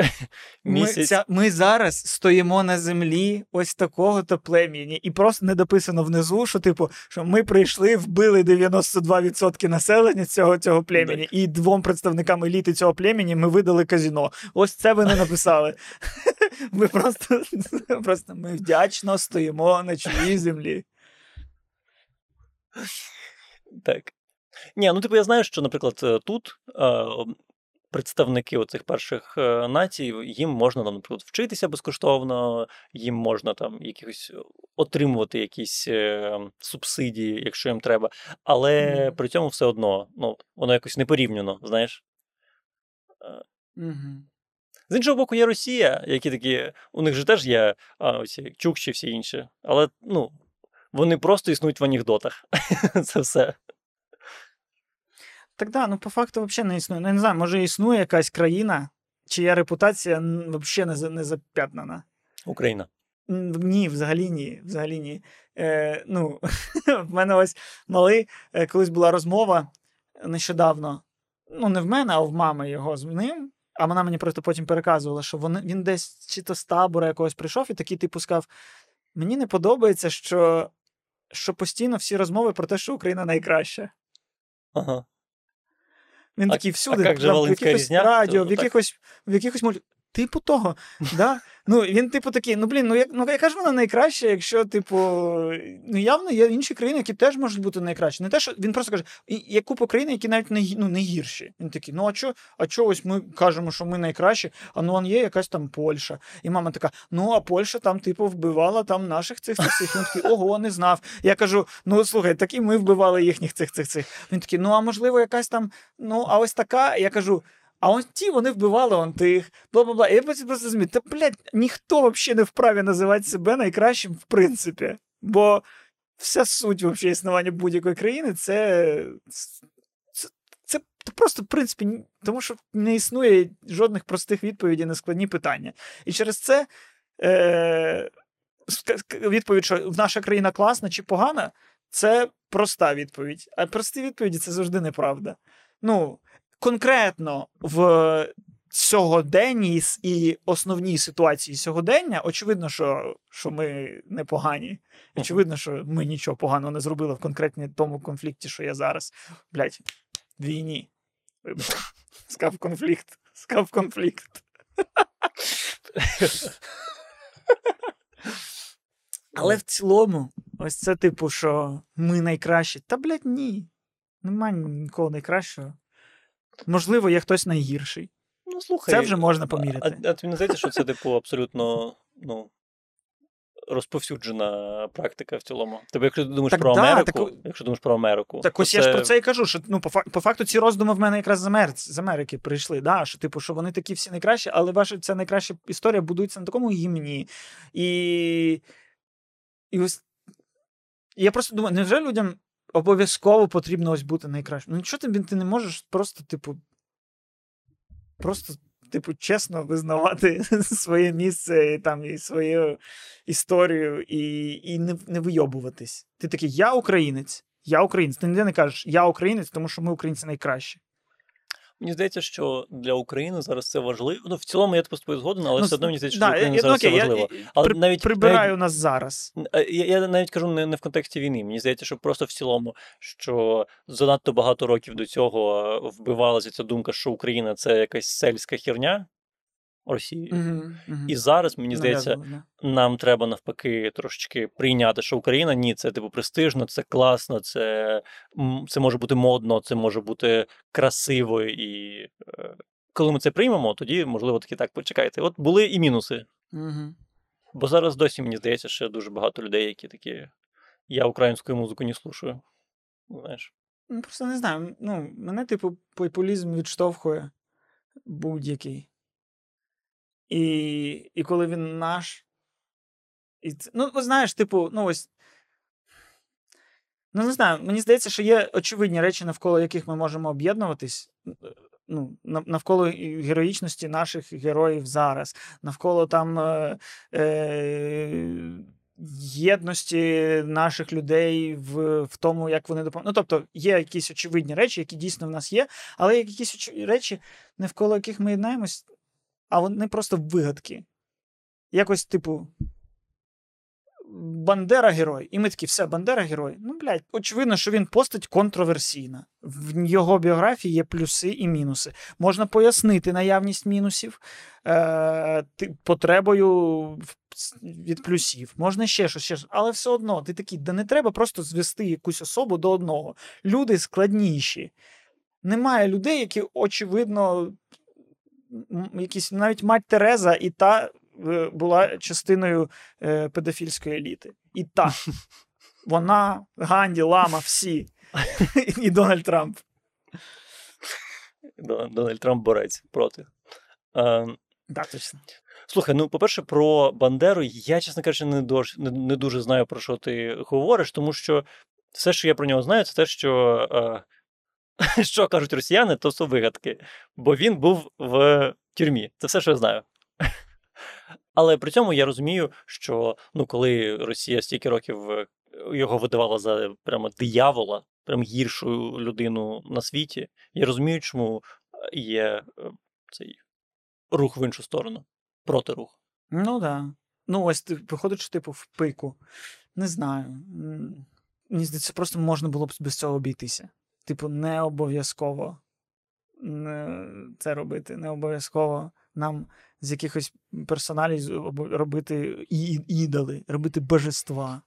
історії. Ми, ця, ми зараз стоїмо на землі ось такого-то племені, і просто не дописано внизу, що типу, що ми прийшли, вбили 92% населення цього, цього племені, і двом представникам еліти цього племені ми видали казіно. Ось це ви не написали. Ми просто, просто ми вдячно стоїмо на чужій землі. Так. Ні, ну типу, я знаю, що, наприклад, е, тут е, представники оцих перших е, націй, їм можна, там, наприклад, вчитися безкоштовно, їм можна там якихось отримувати якісь е, субсидії, якщо їм треба. Але Мгм. при цьому все одно, ну, воно якось не порівняно, знаєш. Угу. З іншого боку, є Росія, які такі, у них же теж є а, оці чукчі всі інші. Але ну, вони просто існують в анекдотах. Це все. Так да, ну по факту взагалі не існує. Ну, я не знаю, може існує якась країна, чия репутація взагалі не, не зап'ятнана. Україна. Ні, взагалі ні. Взагалі ні. Е, ну, в мене ось малий, е, колись була розмова нещодавно. Ну, не в мене, а в мами його з ним. А вона мені просто потім переказувала, що вони, він десь чи то з табора якогось прийшов і такий типу сказав: мені не подобається, що, що постійно всі розмови про те, що Україна найкраща. Ага. Він А- такий всюди, а як же там, в якихось різня? радіо, в якихось, в якихось муль... Типу того, да? Ну, він, типу, такий, ну блін, ну, як, ну яка ж вона найкраща, якщо, типу, ну явно є інші країни, які теж можуть бути найкращі. Не те, що він просто каже, є купа країн, які навіть не, ну, не гірші. Він такий, ну а чо, а чо ось ми кажемо, що ми найкращі, а ну он є якась там Польща. І мама така: ну а Польща там, типу, вбивала там наших цих цих цих. Він такий, ого, не знав. Я кажу: ну слухай, так і ми вбивали їхніх цих цих цих. Він такий, ну а можливо, якась там, ну а ось така. Я кажу. А ось ті вони вбивали он тих, бла бла бла. Я потім просто зрозумів, та блядь, ніхто взагалі не вправі називати себе найкращим, в принципі. Бо вся суть вообще існування будь-якої країни це, це, просто, в принципі, тому що не існує жодних простих відповідей на складні питання. І через це е, відповідь, що наша країна класна чи погана, це проста відповідь. А прості відповіді це завжди неправда. Ну, конкретно в сьогоденній с- і основній ситуації сьогодення, очевидно, що, що ми непогані. Очевидно, що ми нічого поганого не зробили в конкретні тому конфлікті, що є зараз. Блять, війні. Скав конфлікт. Скав конфлікт. Але в цілому, ось це типу, що ми найкращі. Та, блядь, ні. Нема нікого найкращого. Можливо, є хтось найгірший. Ну, слухай, Це вже можна а, поміряти. а тобі не здається, що це, типу, абсолютно ну, розповсюджена практика в цілому. Тобто, якщо ти думаєш Так про да, Америку, так- якщо думаєш про Америку, Так ось я ж про це і кажу, що ну, по, фак- по факту ці роздуми в мене якраз з Америки, з Америки прийшли. Да? Що, типу, що вони такі всі найкращі, але ваша ця найкраща історія будується на такому гімні. І, і ось я просто думаю, невже людям обов'язково потрібно ось бути найкращим? Ну, нічого ти, ти не можеш просто, типу, просто, типу, чесно визнавати своє місце і там і свою історію, і, і не, не вийобуватись. Ти такий, я українець, я українець. Ти ніде не кажеш, я українець, тому що ми українці найкращі. Мені здається, що для України зараз це важливо. Ну, в цілому я просто згоден, але Ну, все одно мені здається, що да, для України я- ну, зараз окей, це важливо. я Але при- навіть- прибираю нас зараз. Е, Я, я навіть кажу не, не в контексті війни. Мені здається, що просто в цілому, що занадто багато років до цього е, вбивалася ця думка, що Україна це якась сельська херня Росії. Угу, угу. І зараз, мені здається, нам треба навпаки трошечки прийняти, що Україна ні, це типу престижно, це класно, це, це може бути модно, це може бути красиво. І е, коли ми це приймемо, тоді можливо таки так почекайте. От були і мінуси. Угу. Бо зараз досі мені здається, що дуже багато людей, які такі. Я українську музику не слушаю. Знаєш. Ну, просто не знаю. Ну, мене, типу, популізм відштовхує будь-який. І, і коли він наш. І ну, знаєш, типу, ну ось. Ну, не знаю, мені здається, що є очевидні речі, навколо яких ми можемо об'єднуватись. Ну, навколо героїчності наших героїв зараз, навколо там е, е, єдності наших людей в, в тому, як вони допомагають. Ну, тобто, є якісь очевидні речі, які дійсно в нас є, але є якісь речі, навколо яких ми єднаємось, а вони просто вигадки. Якось, типу, Бандера герой. І ми такі, все, Бандера герой. Ну, блядь, очевидно, що він постать контроверсійна. В його біографії є плюси і мінуси. Можна пояснити наявність мінусів е, потребою від плюсів. Можна ще щось, ще щось. Але все одно, ти такий, да не треба просто звести якусь особу до одного. Люди складніші. Немає людей, які, очевидно, якісь навіть мать Тереза і та е, була частиною е, педофільської еліти. І та. Вона, Ганді, Лама, всі. І Дональд Трамп. Дон- Дональд Трамп борець проти. Так, точно. Слухай, ну по-перше, про Бандеру я, чесно кажучи, не дуже, не, не дуже знаю, про що ти говориш, тому що все, що я про нього знаю, це те, що, е, що кажуть росіяни, то все вигадки. Бо він був в тюрмі. Це все, що я знаю. Але при цьому я розумію, що ну, коли Росія стільки років е, його видавала за прямо диявола, прям гіршу людину на світі, я розумію, чому є е, цей рух в іншу сторону. Протирух. Ну да. Ну, ось ти виходиш, типу, в пику. Не знаю. Мені здається, просто можна було б без цього обійтися. Типу, не обов'язково це робити. Не обов'язково нам з якихось персоналів робити ідоли, робити божества.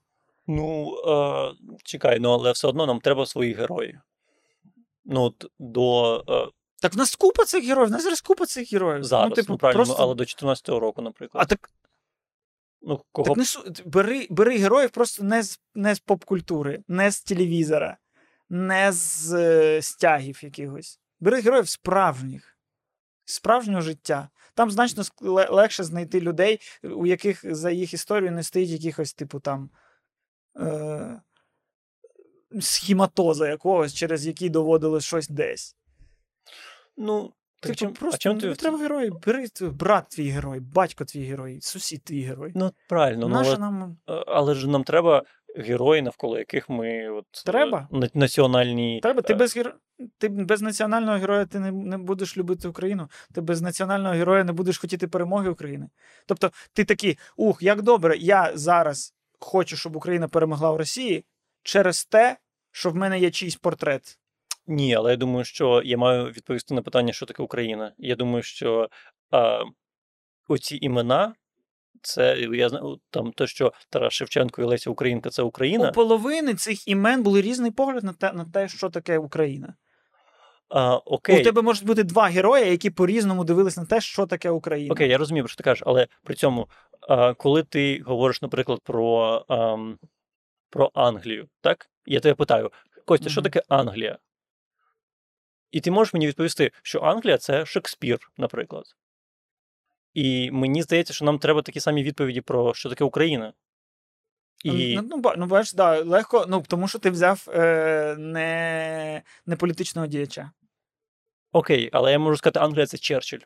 Ну, е, чекай, ну але все одно нам треба свої герої. Ну, от до е, Так в нас купа цих героїв, в нас зараз купа цих героїв. зараз, ну, типу, ну, правильно, просто... ну, але до 14-го року, наприклад. А так, ну, кого так не бери, бери героїв просто не з, не з поп-культури, не з телевізора, не з е, стягів якихось. Бери героїв справжніх, справжнього життя. Там значно легше знайти людей, у яких за їх історію не стоїть якихось, типу, там е, схематоза якогось, через який доводилось щось десь. Ну, Типу, чим, просто а чим ти... не треба герої. Бери брат твій герой, батько твій герой, сусід твій герой. Ну, правильно, ну, але, нам але ж нам треба герої, навколо яких ми от, е, Треба. на- національні. треба. Ти е, без геро... ти без національного героя ти не, не будеш любити Україну. Ти без національного героя не будеш хотіти перемоги України. Тобто, ти такий, ух, як добре, я зараз хочу, щоб Україна перемогла в Росії через те, що в мене є чийсь портрет. Ні, але я думаю, що я маю відповісти на питання, що таке Україна. Я думаю, що а, оці імена, це я знаю, там те, що Тарас Шевченко і Леся Українка це Україна. У половини цих імен були різний погляд на те, на те, що таке Україна. А, окей, У тебе можуть бути два герої, які по-різному дивились на те, що таке Україна. окей, я розумію, про що ти кажеш, але при цьому, а, коли ти говориш, наприклад, про, ам, про Англію, так? Я тебе питаю, Костя, що таке Англія? І ти можеш мені відповісти, що Англія це Шекспір, наприклад. І мені здається, що нам треба такі самі відповіді про що таке Україна. І Ну, ну, ну, бачиш, да, легко, ну, тому що ти взяв е, не, не політичного діяча. окей, але я можу сказати, Англія це Черчилль.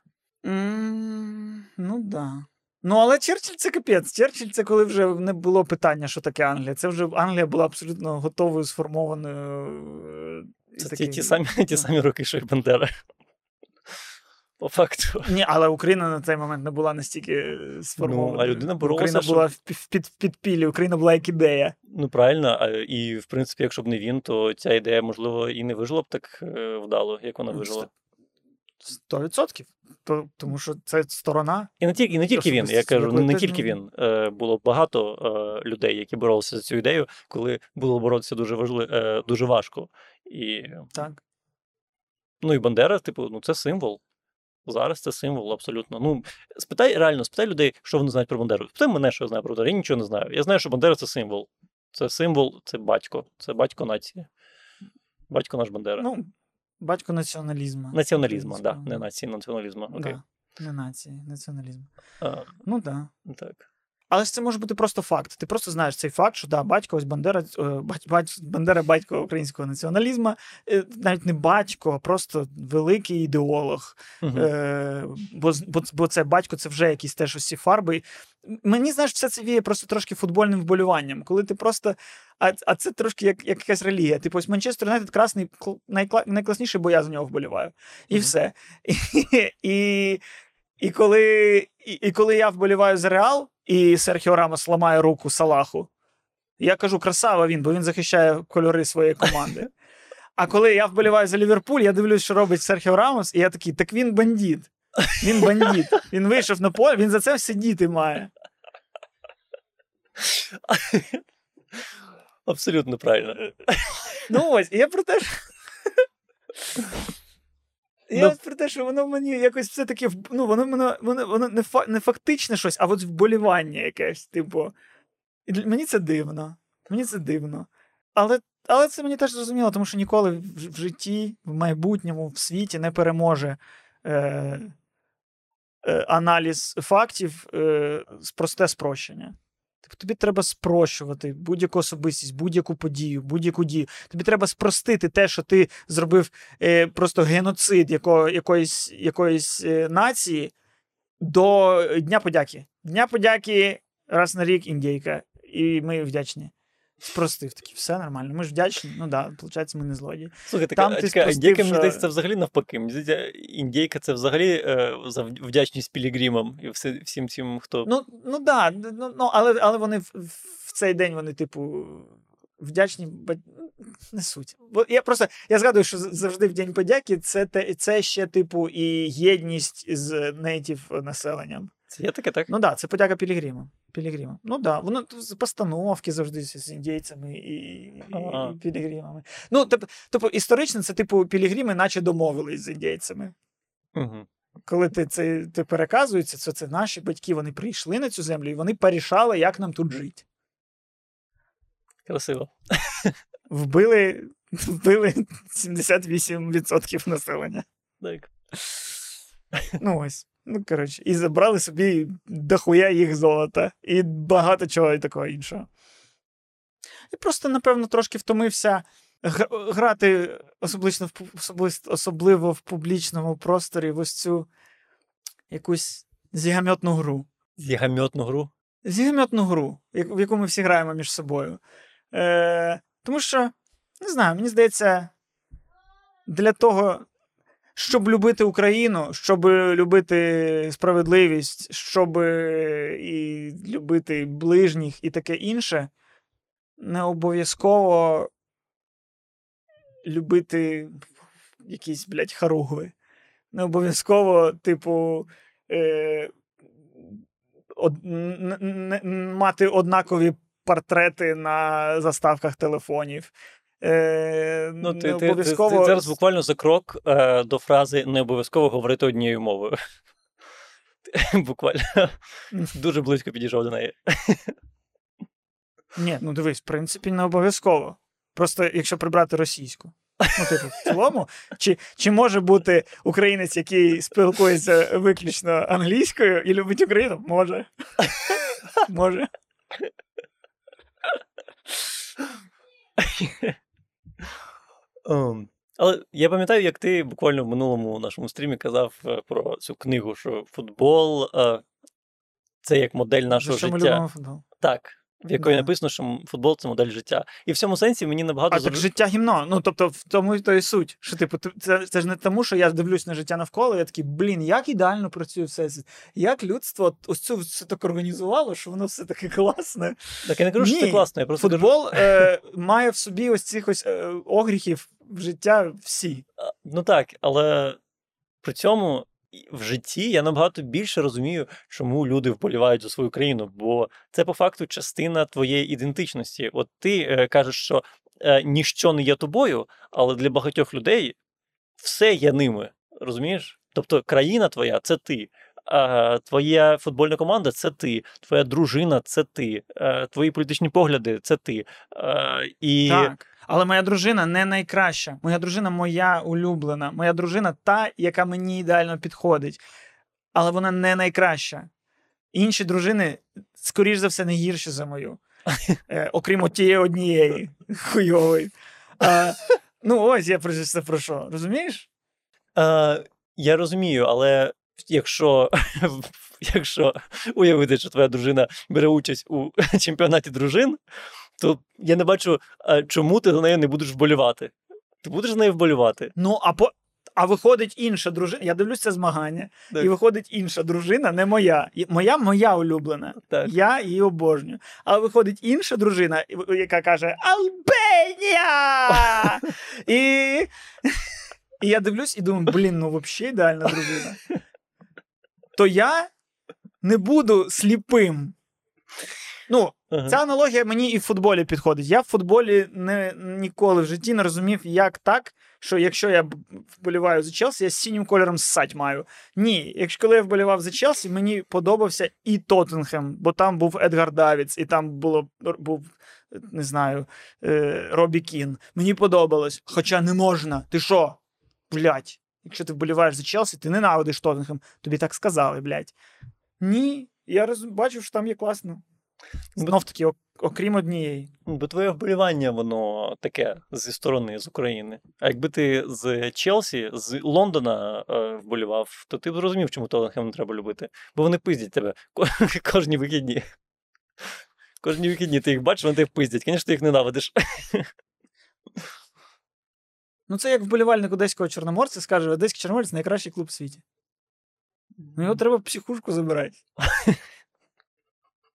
м ну, да. Ну, але Черчилль це капець. Черчилль це коли вже не було питання, що таке Англія. Це вже Англія була абсолютно готовою, сформованою. е, і Це ті, такий- ті, самі, ті ну. самі роки, що й Бандера. По факту. Ні, але Україна на цей момент не була настільки е, сформована. Ну, а людина боролася, Україна щоб- була в під, підпіллі, Україна була як ідея. Ну, правильно, і в принципі, якщо б не він, то ця ідея, можливо, і не вижила б так е, вдало, як вона вижила. Сто відсотків. Тому що це сторона. І не тільки, і не тільки він, я кажу, не тільки він. Е, було багато людей, які боролися за цю ідею, коли було боротися дуже важли, дуже важко. І, Так. ну і Бандера, типу, ну це символ. Зараз це символ, абсолютно. Ну, спитай реально, спитай людей, що вони знають про Бандеру. Спитай мене, що я знаю про Бандеру. Я нічого не знаю. Я знаю, що Бандера це символ. Це символ, це батько, це батько нації. Батько наш Бандера. Ну, батько націоналізму. Націоналізму, так, да, не нації, націоналізму. Окей. Да, не нації, націоналізму. А, Ну. Да. так. Але ж це може бути просто факт. Ти просто знаєш цей факт, що да, батько ось Бандера, е, бать, бать, Бандера батько українського націоналізму, е, навіть не батько, а просто великий ідеолог. Мгм. Е, бо, бо, бо це батько, це вже якісь теж ці фарби. Мені знаєш, все це віє просто трошки футбольним вболіванням, коли ти просто. А, а це трошки як, як якась релігія. Типу, ось Манчестер Юнайтед красний, найкла, найкласніший, бо я за нього вболіваю. І Мгм. все. І, і, і, коли, і, і коли я вболіваю за Реал, і Серхіо Рамос ламає руку Салаху, я кажу, красава він, бо він захищає кольори своєї команди. А коли я вболіваю за Ліверпуль, я дивлюсь, що робить Серхіо Рамос, і я такий, так він бандит. Він бандит. Він вийшов на поле, він за це сидіти має. Абсолютно правильно. Ну ось, і я про те, що. Я Ну. про те, що воно мені якось все-таки ну, воно воно, воно, воно не, фа, не фактичне щось, а от вболівання якесь. Типу. І мені це дивно. Мені це дивно. Але, але це мені теж зрозуміло, тому що ніколи в, в житті, в майбутньому, в світі не переможе е, е, аналіз фактів е, просте спрощення. Тобто тобі треба спрощувати будь-яку особистість, будь-яку подію, будь-яку дію. Тобі треба спростити те, що ти зробив е, просто геноцид яко, якоїсь, якоїсь е, нації до Дня подяки. Дня подяки раз на рік індійка, і ми вдячні. Спростив такий, все нормально. Ми ж вдячні. Ну так, да, виходить, ми не злодії. Слухай, Там така, ти така спростив, індійка, мені що- здається, це взагалі навпаки. Мені здається, індійка це взагалі е, за вдячність пілігримам і всі, всім цим, хто. Ну, ну да, ну, ну, але, але вони в, в цей день вони, типу, вдячні, не суть. Бо я просто я згадую, що завжди в День подяки це, це ще, типу, і єдність з нейтів населенням. Це є таке, так? Ну да, це подяка Пілігримам. Пілігримам. Ну да, воно з- постановки завжди з, індійцями і, і, Ага. і пілігримами. Ну, тобто, тобто, історично, це, типу, пілігрими, наче домовились з індійцями. Угу. Коли ти це ти переказується, це, це наші батьки, вони прийшли на цю землю і вони порішали, як нам тут жити. Красиво. Вбили, вбили 78% населення. Так. Ну ось. Ну, коротше, і забрали собі дохуя їх золота і багато чого і такого іншого. і просто, напевно, трошки втомився грати особливо в, особливо, особливо в публічному просторі в ось цю якусь зігамьотну гру. Зігамьотну гру. Зігамьотну гру, в яку ми всі граємо між собою. Е, тому що, не знаю, мені здається, для того, щоб любити Україну, щоб любити справедливість, щоб і любити ближніх і таке інше, не обов'язково любити якісь, блядь, харугви. Не обов'язково, типу, е, од, н, н, мати однакові портрети на заставках телефонів. Е, Ну, не ти, ти, ти, ти зараз буквально за крок е, до фрази не обов'язково говорити однією мовою. Буквально дуже близько підійшов до неї. Ні, ну дивись, в принципі, не обов'язково. Просто якщо прибрати російську. Ну, типу, в цілому, чи, чи може бути українець, який спілкується виключно англійською і любить Україну? Може. Може. Ем, Але я пам'ятаю, як ти буквально в минулому нашому стрімі казав е, про цю книгу, що футбол е, це як модель нашого що ми життя. любимо футбол? Так, в якої Да. написано, що футбол це модель життя. І в цьому сенсі мені набагато А так зру- життя гімно. Ну, тобто, в тому і то і суть. Що, типу, це, це ж не тому, що я дивлюсь на життя навколо, я такий, блін, як ідеально працює все. це. Як людство ось цю все так організувало, що воно все таке класне. Так я не кажу, що це Ні, класно. Я просто кажу, Футбол е, має в собі ось цих ось е, огріхів в життя всі. ну так, але при цьому в житті я набагато більше розумію, чому люди вболівають за свою країну, бо це по факту частина твоєї ідентичності. От ти е, кажеш, що е, ніщо не є тобою, але для багатьох людей все є ними. Розумієш? Тобто країна твоя це ти. А, твоя футбольна команда це ти, твоя дружина це ти, е, твої політичні погляди це ти. Е, і Так. Але моя дружина не найкраща. Моя дружина моя улюблена. Моя дружина та, яка мені ідеально підходить. Але вона не найкраща. Інші дружини, скоріш за все, не гірші за мою. Е, окрім тієї однієї хуйової. А, ну, ось я про це про що. Розумієш? Е, я розумію, але якщо, якщо уявити, що твоя дружина бере участь у чемпіонаті дружин, то я не бачу, чому ти за нею не будеш вболівати. Ти будеш за нею вболівати. Ну, а по. А виходить інша дружина. Я дивлюсь це змагання, Так. і виходить інша дружина, не моя. Моя моя улюблена. Так. Я її обожнюю. Але виходить інша дружина, яка каже Албенія! і... і я дивлюсь і думаю, блін, ну взагалі ідеальна дружина. То я не буду сліпим. Ну, Ага. Ця аналогія мені і в футболі підходить. Я в футболі не, ніколи в житті не розумів, як так, що якщо я вболіваю за Челсі, я синім кольором ссать маю. Ні, якщо коли я вболівав за Челсі, мені подобався і Тоттенхем, бо там був Едгар Давіц, і там було був. Не знаю, е, Робі Кін. Мені подобалось. Хоча не можна. Ти що? Блять, якщо ти вболіваєш за Челсі, ти ненавидиш Тоттенхем. Тобі так сказали, блять. Ні, я роз... бачив, що там є класно. Знов таки, окрім однієї. Бо твоє вболівання, воно таке зі сторони, з України. А якби ти з Челсі, з Лондона е, вболівав, то ти б зрозумів, чому Тоттенхем не треба любити. Бо вони пиздять тебе кожні вихідні. Кожні вихідні ти їх бачиш, вони тебе пиздять. Звісно, ти їх ненавидиш. Ну, це як вболівальник одеського чорноморця скаже: Одеський чорноморець найкращий клуб в світі. Ну, його треба психушку забирати.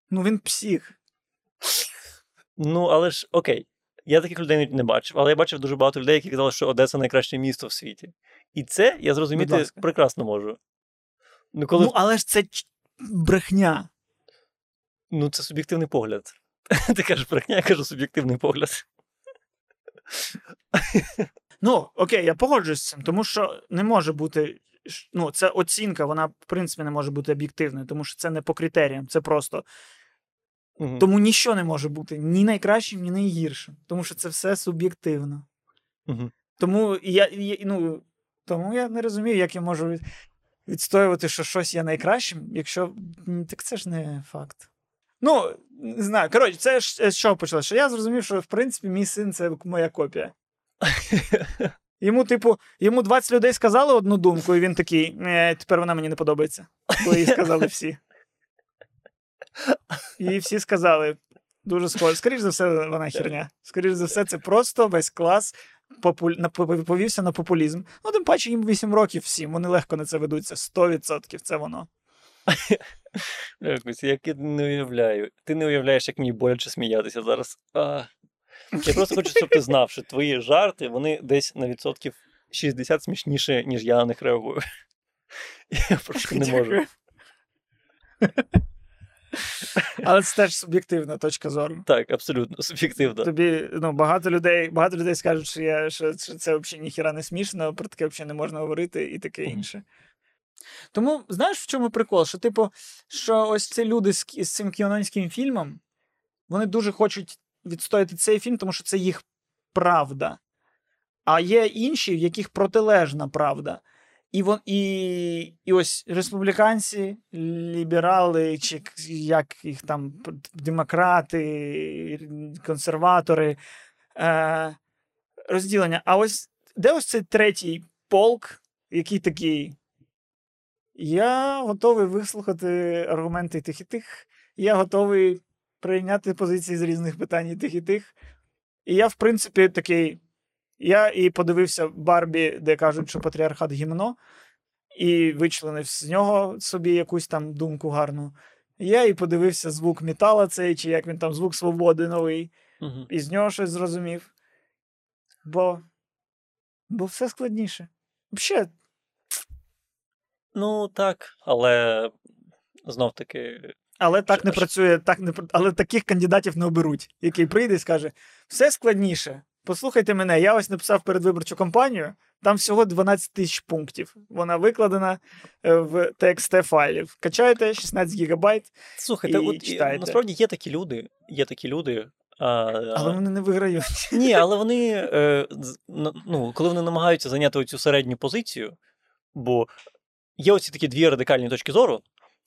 Ну, він псих. Ну, але ж окей. Я таких людей не бачив, але я бачив дуже багато людей, які казали, що Одеса найкраще місто в світі. І це я зрозуміти прекрасно можу. Ну, коли Ну, але ж це брехня. Ну, це суб'єктивний погляд. Ти кажеш брехня, я кажу суб'єктивний погляд. Ну, окей, я погоджуюсь з цим, тому що не може бути. Ну, це оцінка, вона, в принципі, не може бути об'єктивною, тому що це не по критеріям, це просто. Мгм. Тому ніщо не може бути ні найкращим, ні найгіршим, тому що це все суб'єктивно. Мгм. Тому я, я, ну, тому я не розумію, як я можу від- відстоювати, що щось є найкращим, якщо так це ж не факт. Ну, не знаю. Коротше, це ж з чого почалося? Що я зрозумів, що в принципі мій син це моя копія. Йому, типу, йому 20 людей сказали одну думку, і він такий, е, тепер вона мені не подобається. Бо її сказали всі. І всі сказали, дуже схоже. Скоріше за все, вона херня. Скоріше за все, це просто весь клас популь... на- повівся на популізм. Ну, тим паче, їм 8 років всім, вони легко на це ведуться. 100% це воно. Я не уявляю. Ти не уявляєш, як мені боляче сміятися зараз. А. Я просто хочу, щоб ти знав, що твої жарти, вони десь на відсотків 60 смішніше, ніж я на них реагую. Я просто не можу. Але це теж суб'єктивна точка зору. Так, абсолютно суб'єктивно. Тобі ну, багато людей, багато людей скажуть, що, я, що, що це взагалі ніхіра не смішно, про таке взагалі не можна говорити і таке інше. Тому знаєш, в чому прикол? Що, типу, що ось ці люди з, з цим кіанонським фільмом, вони дуже хочуть відстояти цей фільм, тому що це їх правда. А є інші, в яких протилежна правда. І, вон, і, і ось республіканці, ліберали, чи як їх там, демократи, консерватори, е, розділення. А ось де ось цей третій полк, який такий. Я готовий вислухати аргументи тих і тих. Я готовий прийняти позиції з різних питань і тих і тих. І я, в принципі, такий. Я і подивився Барбі, де кажуть, що патріархат гімно, і вичленив з нього собі якусь там думку гарну. Я і подивився звук метала цей, чи як він там, звук свободи новий, Мгм. і з нього щось зрозумів. Бо, бо все складніше. Взагалі, Ну, так, але знов таки. Але так не працює, так не, але таких кандидатів не оберуть, який прийде і скаже: все складніше. Послухайте мене, я ось написав передвиборчу кампанію, там всього 12 тисяч пунктів. Вона викладена е, в TXT файлів. Качаєте 16 гігабайт, Слухайте, І от і, читайте. насправді є такі люди, є такі люди. А, але вони не виграють. Ні, але вони, е, ну, коли вони намагаються зайняти цю середню позицію, бо є оці такі дві радикальні точки зору,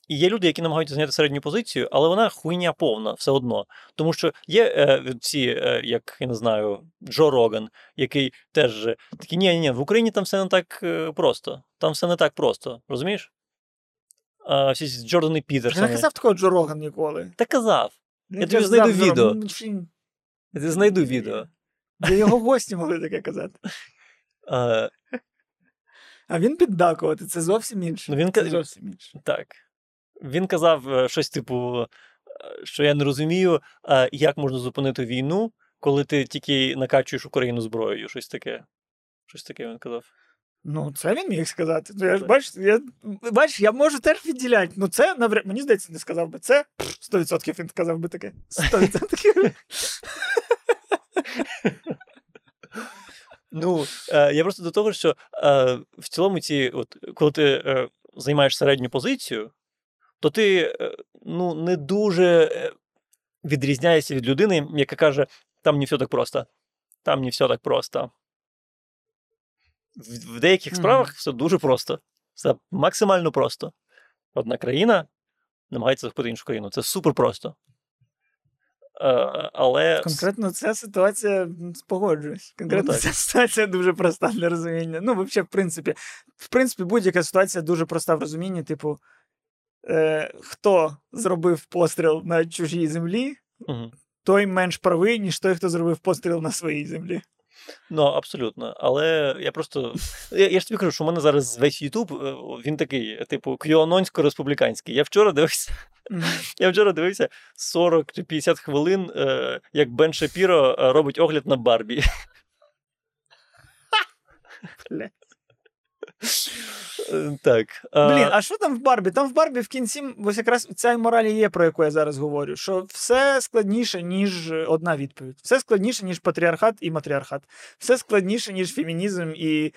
і є люди, які намагаються зайняти середню позицію, але вона хуйня повна все одно. Тому що є е, ці, е, як я не знаю, Джо Роган, який теж такий, ні, ні, ні, в Україні там все не так е, просто. Там все не так просто, розумієш? А, всі ці Джордани Я не казав такого Джо Роган ніколи. Та казав. Він Я тобі казав, знайду Джо- відео. ну, Я знайду відео. Де його гості могли таке казати. А, А він піддакувати, це зовсім інше. Ну, він це зовсім інше. Так. Він казав е, щось типу, е, що я не розумію, як можна зупинити війну, коли ти тільки накачуєш Україну зброєю. Щось таке. Щось таке він казав. Ну, це він міг сказати. Ну, я бачиш, я, бачиш, я можу теж відділяти. Ну, це навряд, мені здається, не сказав би. Це пф, 100% він сказав би таке. 100%. Ну, е, я просто до того, що е, в цілому, ці, от, коли ти е, займаєш середню позицію, то ти е, ну, не дуже е, відрізняєшся від людини, яка каже: там не все так просто. Там не все так просто. В, в деяких Мгм. справах все дуже просто. Все максимально просто. Одна країна намагається захопити іншу країну. Це супер просто. Е, але Конкретно ця ситуація м, погоджуюсь. Конкретно Ну, ця ситуація дуже проста для розуміння. Ну, взагалі, в принципі, в принципі, будь-яка ситуація дуже проста в розумінні. Типу, е, хто зробив постріл на чужій землі, Мгм. той менш правий, ніж той, хто зробив постріл на своїй землі. Ну, абсолютно. Але я просто. Я, я ж тобі кажу, що в мене зараз весь Ютуб, е, він такий, типу, QAnonсько-республіканський. Я вчора дивився, я вчора дивився 40 чи 50 хвилин, е, як Бен Шапіро е, робить огляд на Барбі. Е, Так. е, Блін, а що там в Барбі? Там в Барбі в кінці ось якраз ця мораль є, про яку я зараз говорю. Що все складніше, ніж одна відповідь. Все складніше, ніж патріархат і матріархат. Все складніше, ніж фемінізм і.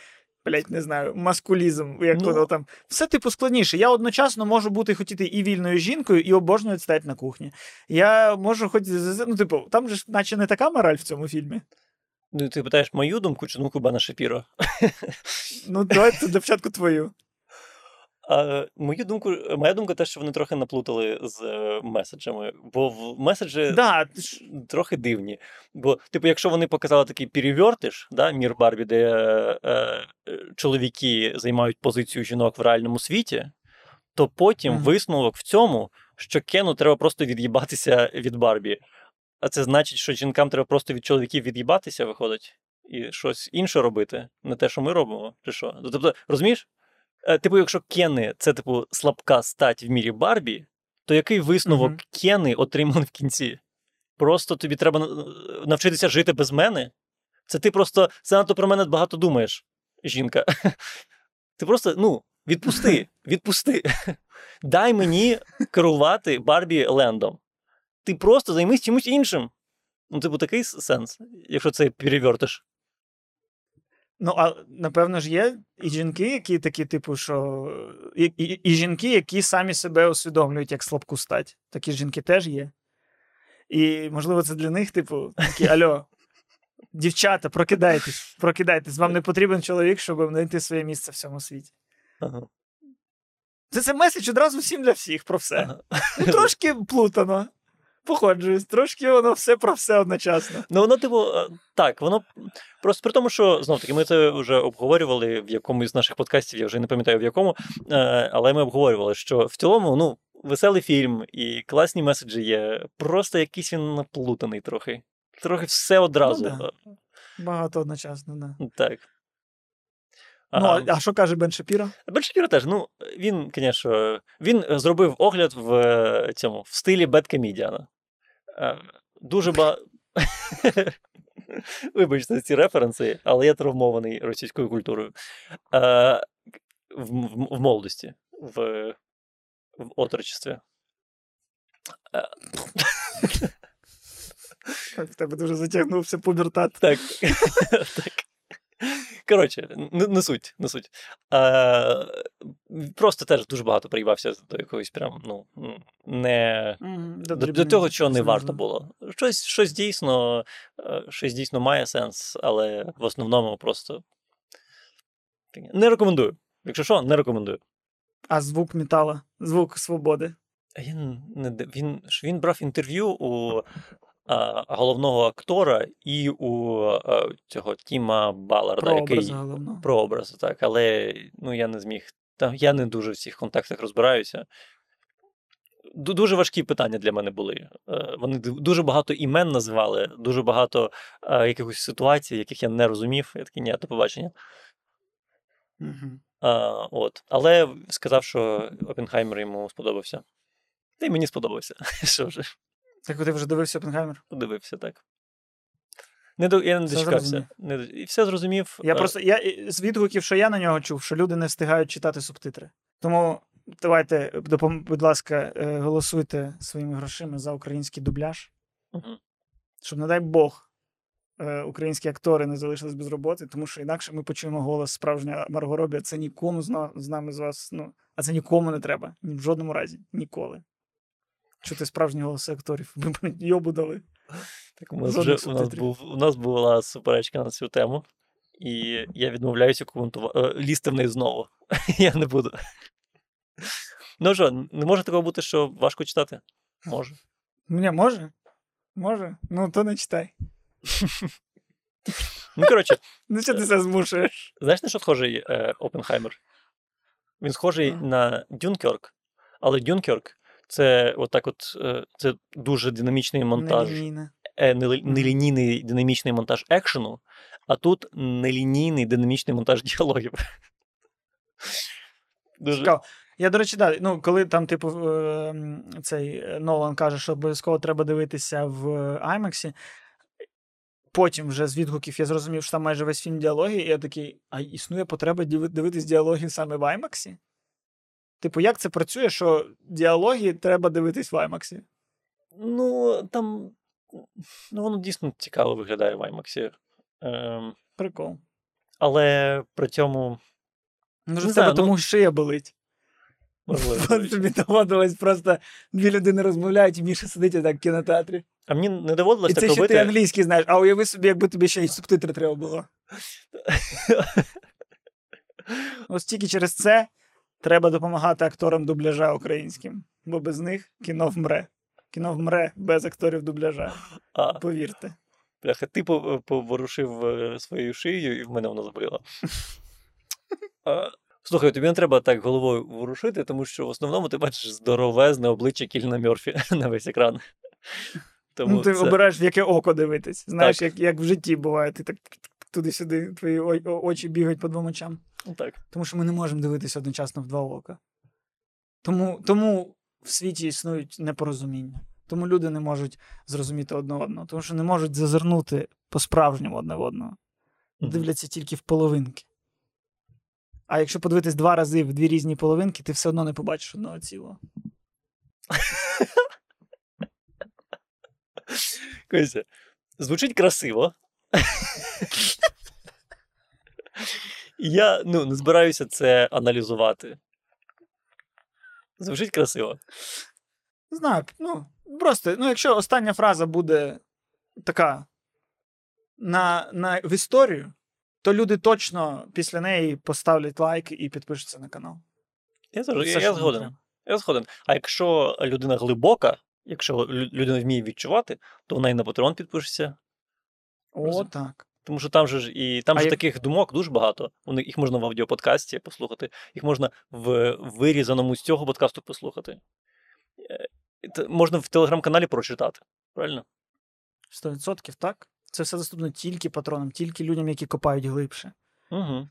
Блять, не знаю, маскулізм, як Ну. воно там. Все, типу, складніше. Я одночасно можу бути хотіти і вільною жінкою, і обожнювати стояти на кухні. Я можу хоч. Ну, типу, там же ж наче не така мораль в цьому фільмі. Ну, ти питаєш мою думку чи думку Бена Шапіро? Ну, давай для початку твою. А, мою думку, моя думка те, що вони трохи наплутали з е, меседжами, бо в меседжі Да, трохи дивні. Бо, типу, якщо вони показали такий перевертиш, да, мір Барбі, де е, е, чоловіки займають позицію жінок в реальному світі, то потім Мгм. висновок в цьому, що Кену треба просто від'їбатися від Барбі. А це значить, що жінкам треба просто від чоловіків від'їбатися, виходить, і щось інше робити, не те, що ми робимо, чи що? Ну, Тобто, розумієш? Е, Типу, якщо Кени це, типу, слабка стать в мірі Барбі, то який висновок Мгм. Кени отримав в кінці? Просто тобі треба навчитися жити без мене? Це ти просто занадто про мене багато думаєш, жінка. Ти просто, ну, відпусти, відпусти. Дай мені керувати Барбі Лендом. Ти просто займись чимось іншим. Ну, типу, такий сенс, якщо це перевертиш. Ну, а напевно ж є і жінки, які такі, типу, що. І, і, і жінки, які самі себе усвідомлюють як слабку стать. Такі жінки теж є. І, можливо, це для них, типу, такі альо. Дівчата, прокидайтесь, прокидайтесь. Вам не потрібен чоловік, щоб знайти своє місце в цьому світі. Ага. Це це меседж одразу всім для всіх про все. Ага. Ну, трошки плутано. Походжуюсь, трошки воно все про все одночасно. Ну, воно, типу, е, так, воно просто при тому, що знов таки, ми це вже обговорювали в якомусь з наших подкастів, я вже не пам'ятаю в якому, е, але ми обговорювали, що в цілому, ну, веселий фільм і класні меседжі є. Просто якийсь він наплутаний трохи. Трохи все одразу. Ну, да. Багато одночасно, да. Так. Ну, а, а що каже Бен Шапіро? Бен Шапіро теж, ну, він, звісно, він зробив огляд в е, цьому в стилі BadComedian а. Дуже ба. Вибачте ці референси, але я травмований російською культурою. Е, В, в, в молодості, в, в отрочестві. В тебе дуже затягнувся пубертат. Так. так. Коротше, не, суть, не суть. А, просто теж дуже багато приїбався до якогось прям, ну, не. До, до того, чого не варто було. Щось, щось дійсно, е, щось дійсно має сенс, але в основному просто. Не рекомендую. Якщо що, не рекомендую. А звук метала, звук свободи. А Він, не, він, він брав інтерв'ю у головного актора і у цього Тіма Баларда, Про який головного. про образ, так. Але ну, я не зміг. Я не дуже в цих контактах розбираюся. Дуже важкі питання для мене були. Е, Вони дуже багато імен назвали, дуже багато е, якихось ситуацій, яких я не розумів. Я такий, ні, до побачення. Мгм. А, от. Але сказав, що Опенхаймер йому сподобався. Та й мені сподобався. Що вже, Так ти вже дивився Оппенгеймер? подивився так. Не до, я не Все дочекався. Не, до- і все зрозумів. Я Е, просто я з відгуків, що я на нього чув, що люди не встигають читати субтитри. Тому давайте, допом- будь ласка, е, голосуйте своїми грошима за український дубляж, щоб, не дай Бог, е, українські актори не залишились без роботи, тому що інакше ми почуємо голос справжнього Марго Робі, а це нікому з, з нами з вас, ну, а це нікому не треба. Ні в жодному разі. Ніколи. Чути справжні голоси акторів. Ви б йобу дали. Так, у нас, вже, у, нас був, у нас була суперечка на цю тему, і я відмовляюся коментувати е, лізти в неї знову. я не буду. Ну що, не може такого бути, що важко читати? Може. Ні, може? Може? Ну, то не читай. Ну, коротше, Ну, що ти це змушуєш? знаєш, на що схожий е, Опенхаймер? Він схожий на Дюнкерк, але Дюнкерк це отак от, е, це дуже динамічний монтаж. Е, нелінійний динамічний монтаж екшену, а тут нелінійний динамічний монтаж діалогів. Дуже... Цікаво. Я, до речі, да, ну, коли там, типу, е, цей е, Нолан каже, що обов'язково треба дивитися в IMAX, потім вже з відгуків я зрозумів, що там майже весь фільм діалоги, і я такий, а існує потреба дивитись діалоги саме в IMAX? Типу, як це працює, що діалоги треба дивитись в IMAX? Ну, там. Ну, воно дійсно цікаво виглядає в IMAX. Ем, Прикол. але при цьому. Не в тебе ну- тому шия болить. Можливо. Тобі доводилось просто дві людини розмовляють, і Міша сидить так в кінотеатрі. А мені не доводилось І так це ще робити. ти англійський знаєш, а уяви собі, якби тобі ще й субтитри треба було. Ось тільки через це Треба допомагати акторам дубляжа українським, бо без них кіно вмре. Кіно вмре без акторів дубляжа. А, Повірте. бляха, ти поворушив е, своєю шиєю, і в мене вона заболіла. А, Слухай, тобі не треба так головою ворушити, тому що в основному ти бачиш здоровезне обличчя Кільна Мьорфі на весь екран. Тому ну, ти це... обираєш, в яке око дивитись. Знаєш, Так. як, як в житті буває, ти так туди-сюди, твої очі бігають по двом очам. Так. Тому що ми не можемо дивитися одночасно в два ока. Тому, тому в світі існують непорозуміння. Тому люди не можуть зрозуміти одне одного, тому що не можуть зазирнути по-справжньому одне в одного. Мгм. Дивляться тільки в половинки. А якщо подивитись два рази в дві різні половинки, ти все одно не побачиш одного цілого. Звучить красиво. Я ну, не збираюся це аналізувати. Звучить красиво. Не знаю, ну, просто, ну, якщо остання фраза буде така на, на, в історію, то люди точно після неї поставлять лайк і підпишуться на канал. Я, Все, я, я згоден. Я згоден. А якщо людина глибока, якщо людина вміє відчувати, то вона і на Patreon підпишеться. О, так. Тому що там же ж і там А же як- таких думок дуже багато. Вони, їх можна в аудіоподкасті послухати, їх можна в вирізаному з цього подкасту послухати. Е, Можна в телеграм-каналі прочитати. Правильно? 100% так. Це все доступно тільки патронам, тільки людям, які копають глибше. Угу.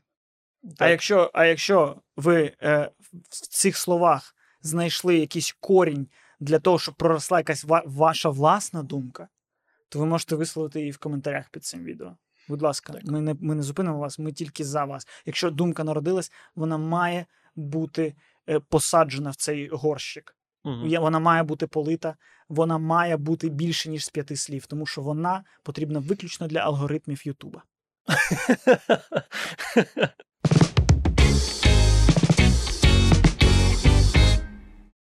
А якщо, а якщо ви е, в цих словах знайшли якийсь корінь для того, щоб проросла якась ва- ваша власна думка, то ви можете висловити її в коментарях під цим відео. Будь ласка, Так. ми не, ми не зупинимо вас, ми тільки за вас. Якщо думка народилась, вона має бути е, посаджена в цей горщик. Угу. Вона має бути полита, вона має бути більше, ніж з п'яти слів, тому що вона потрібна виключно для алгоритмів Ютуба.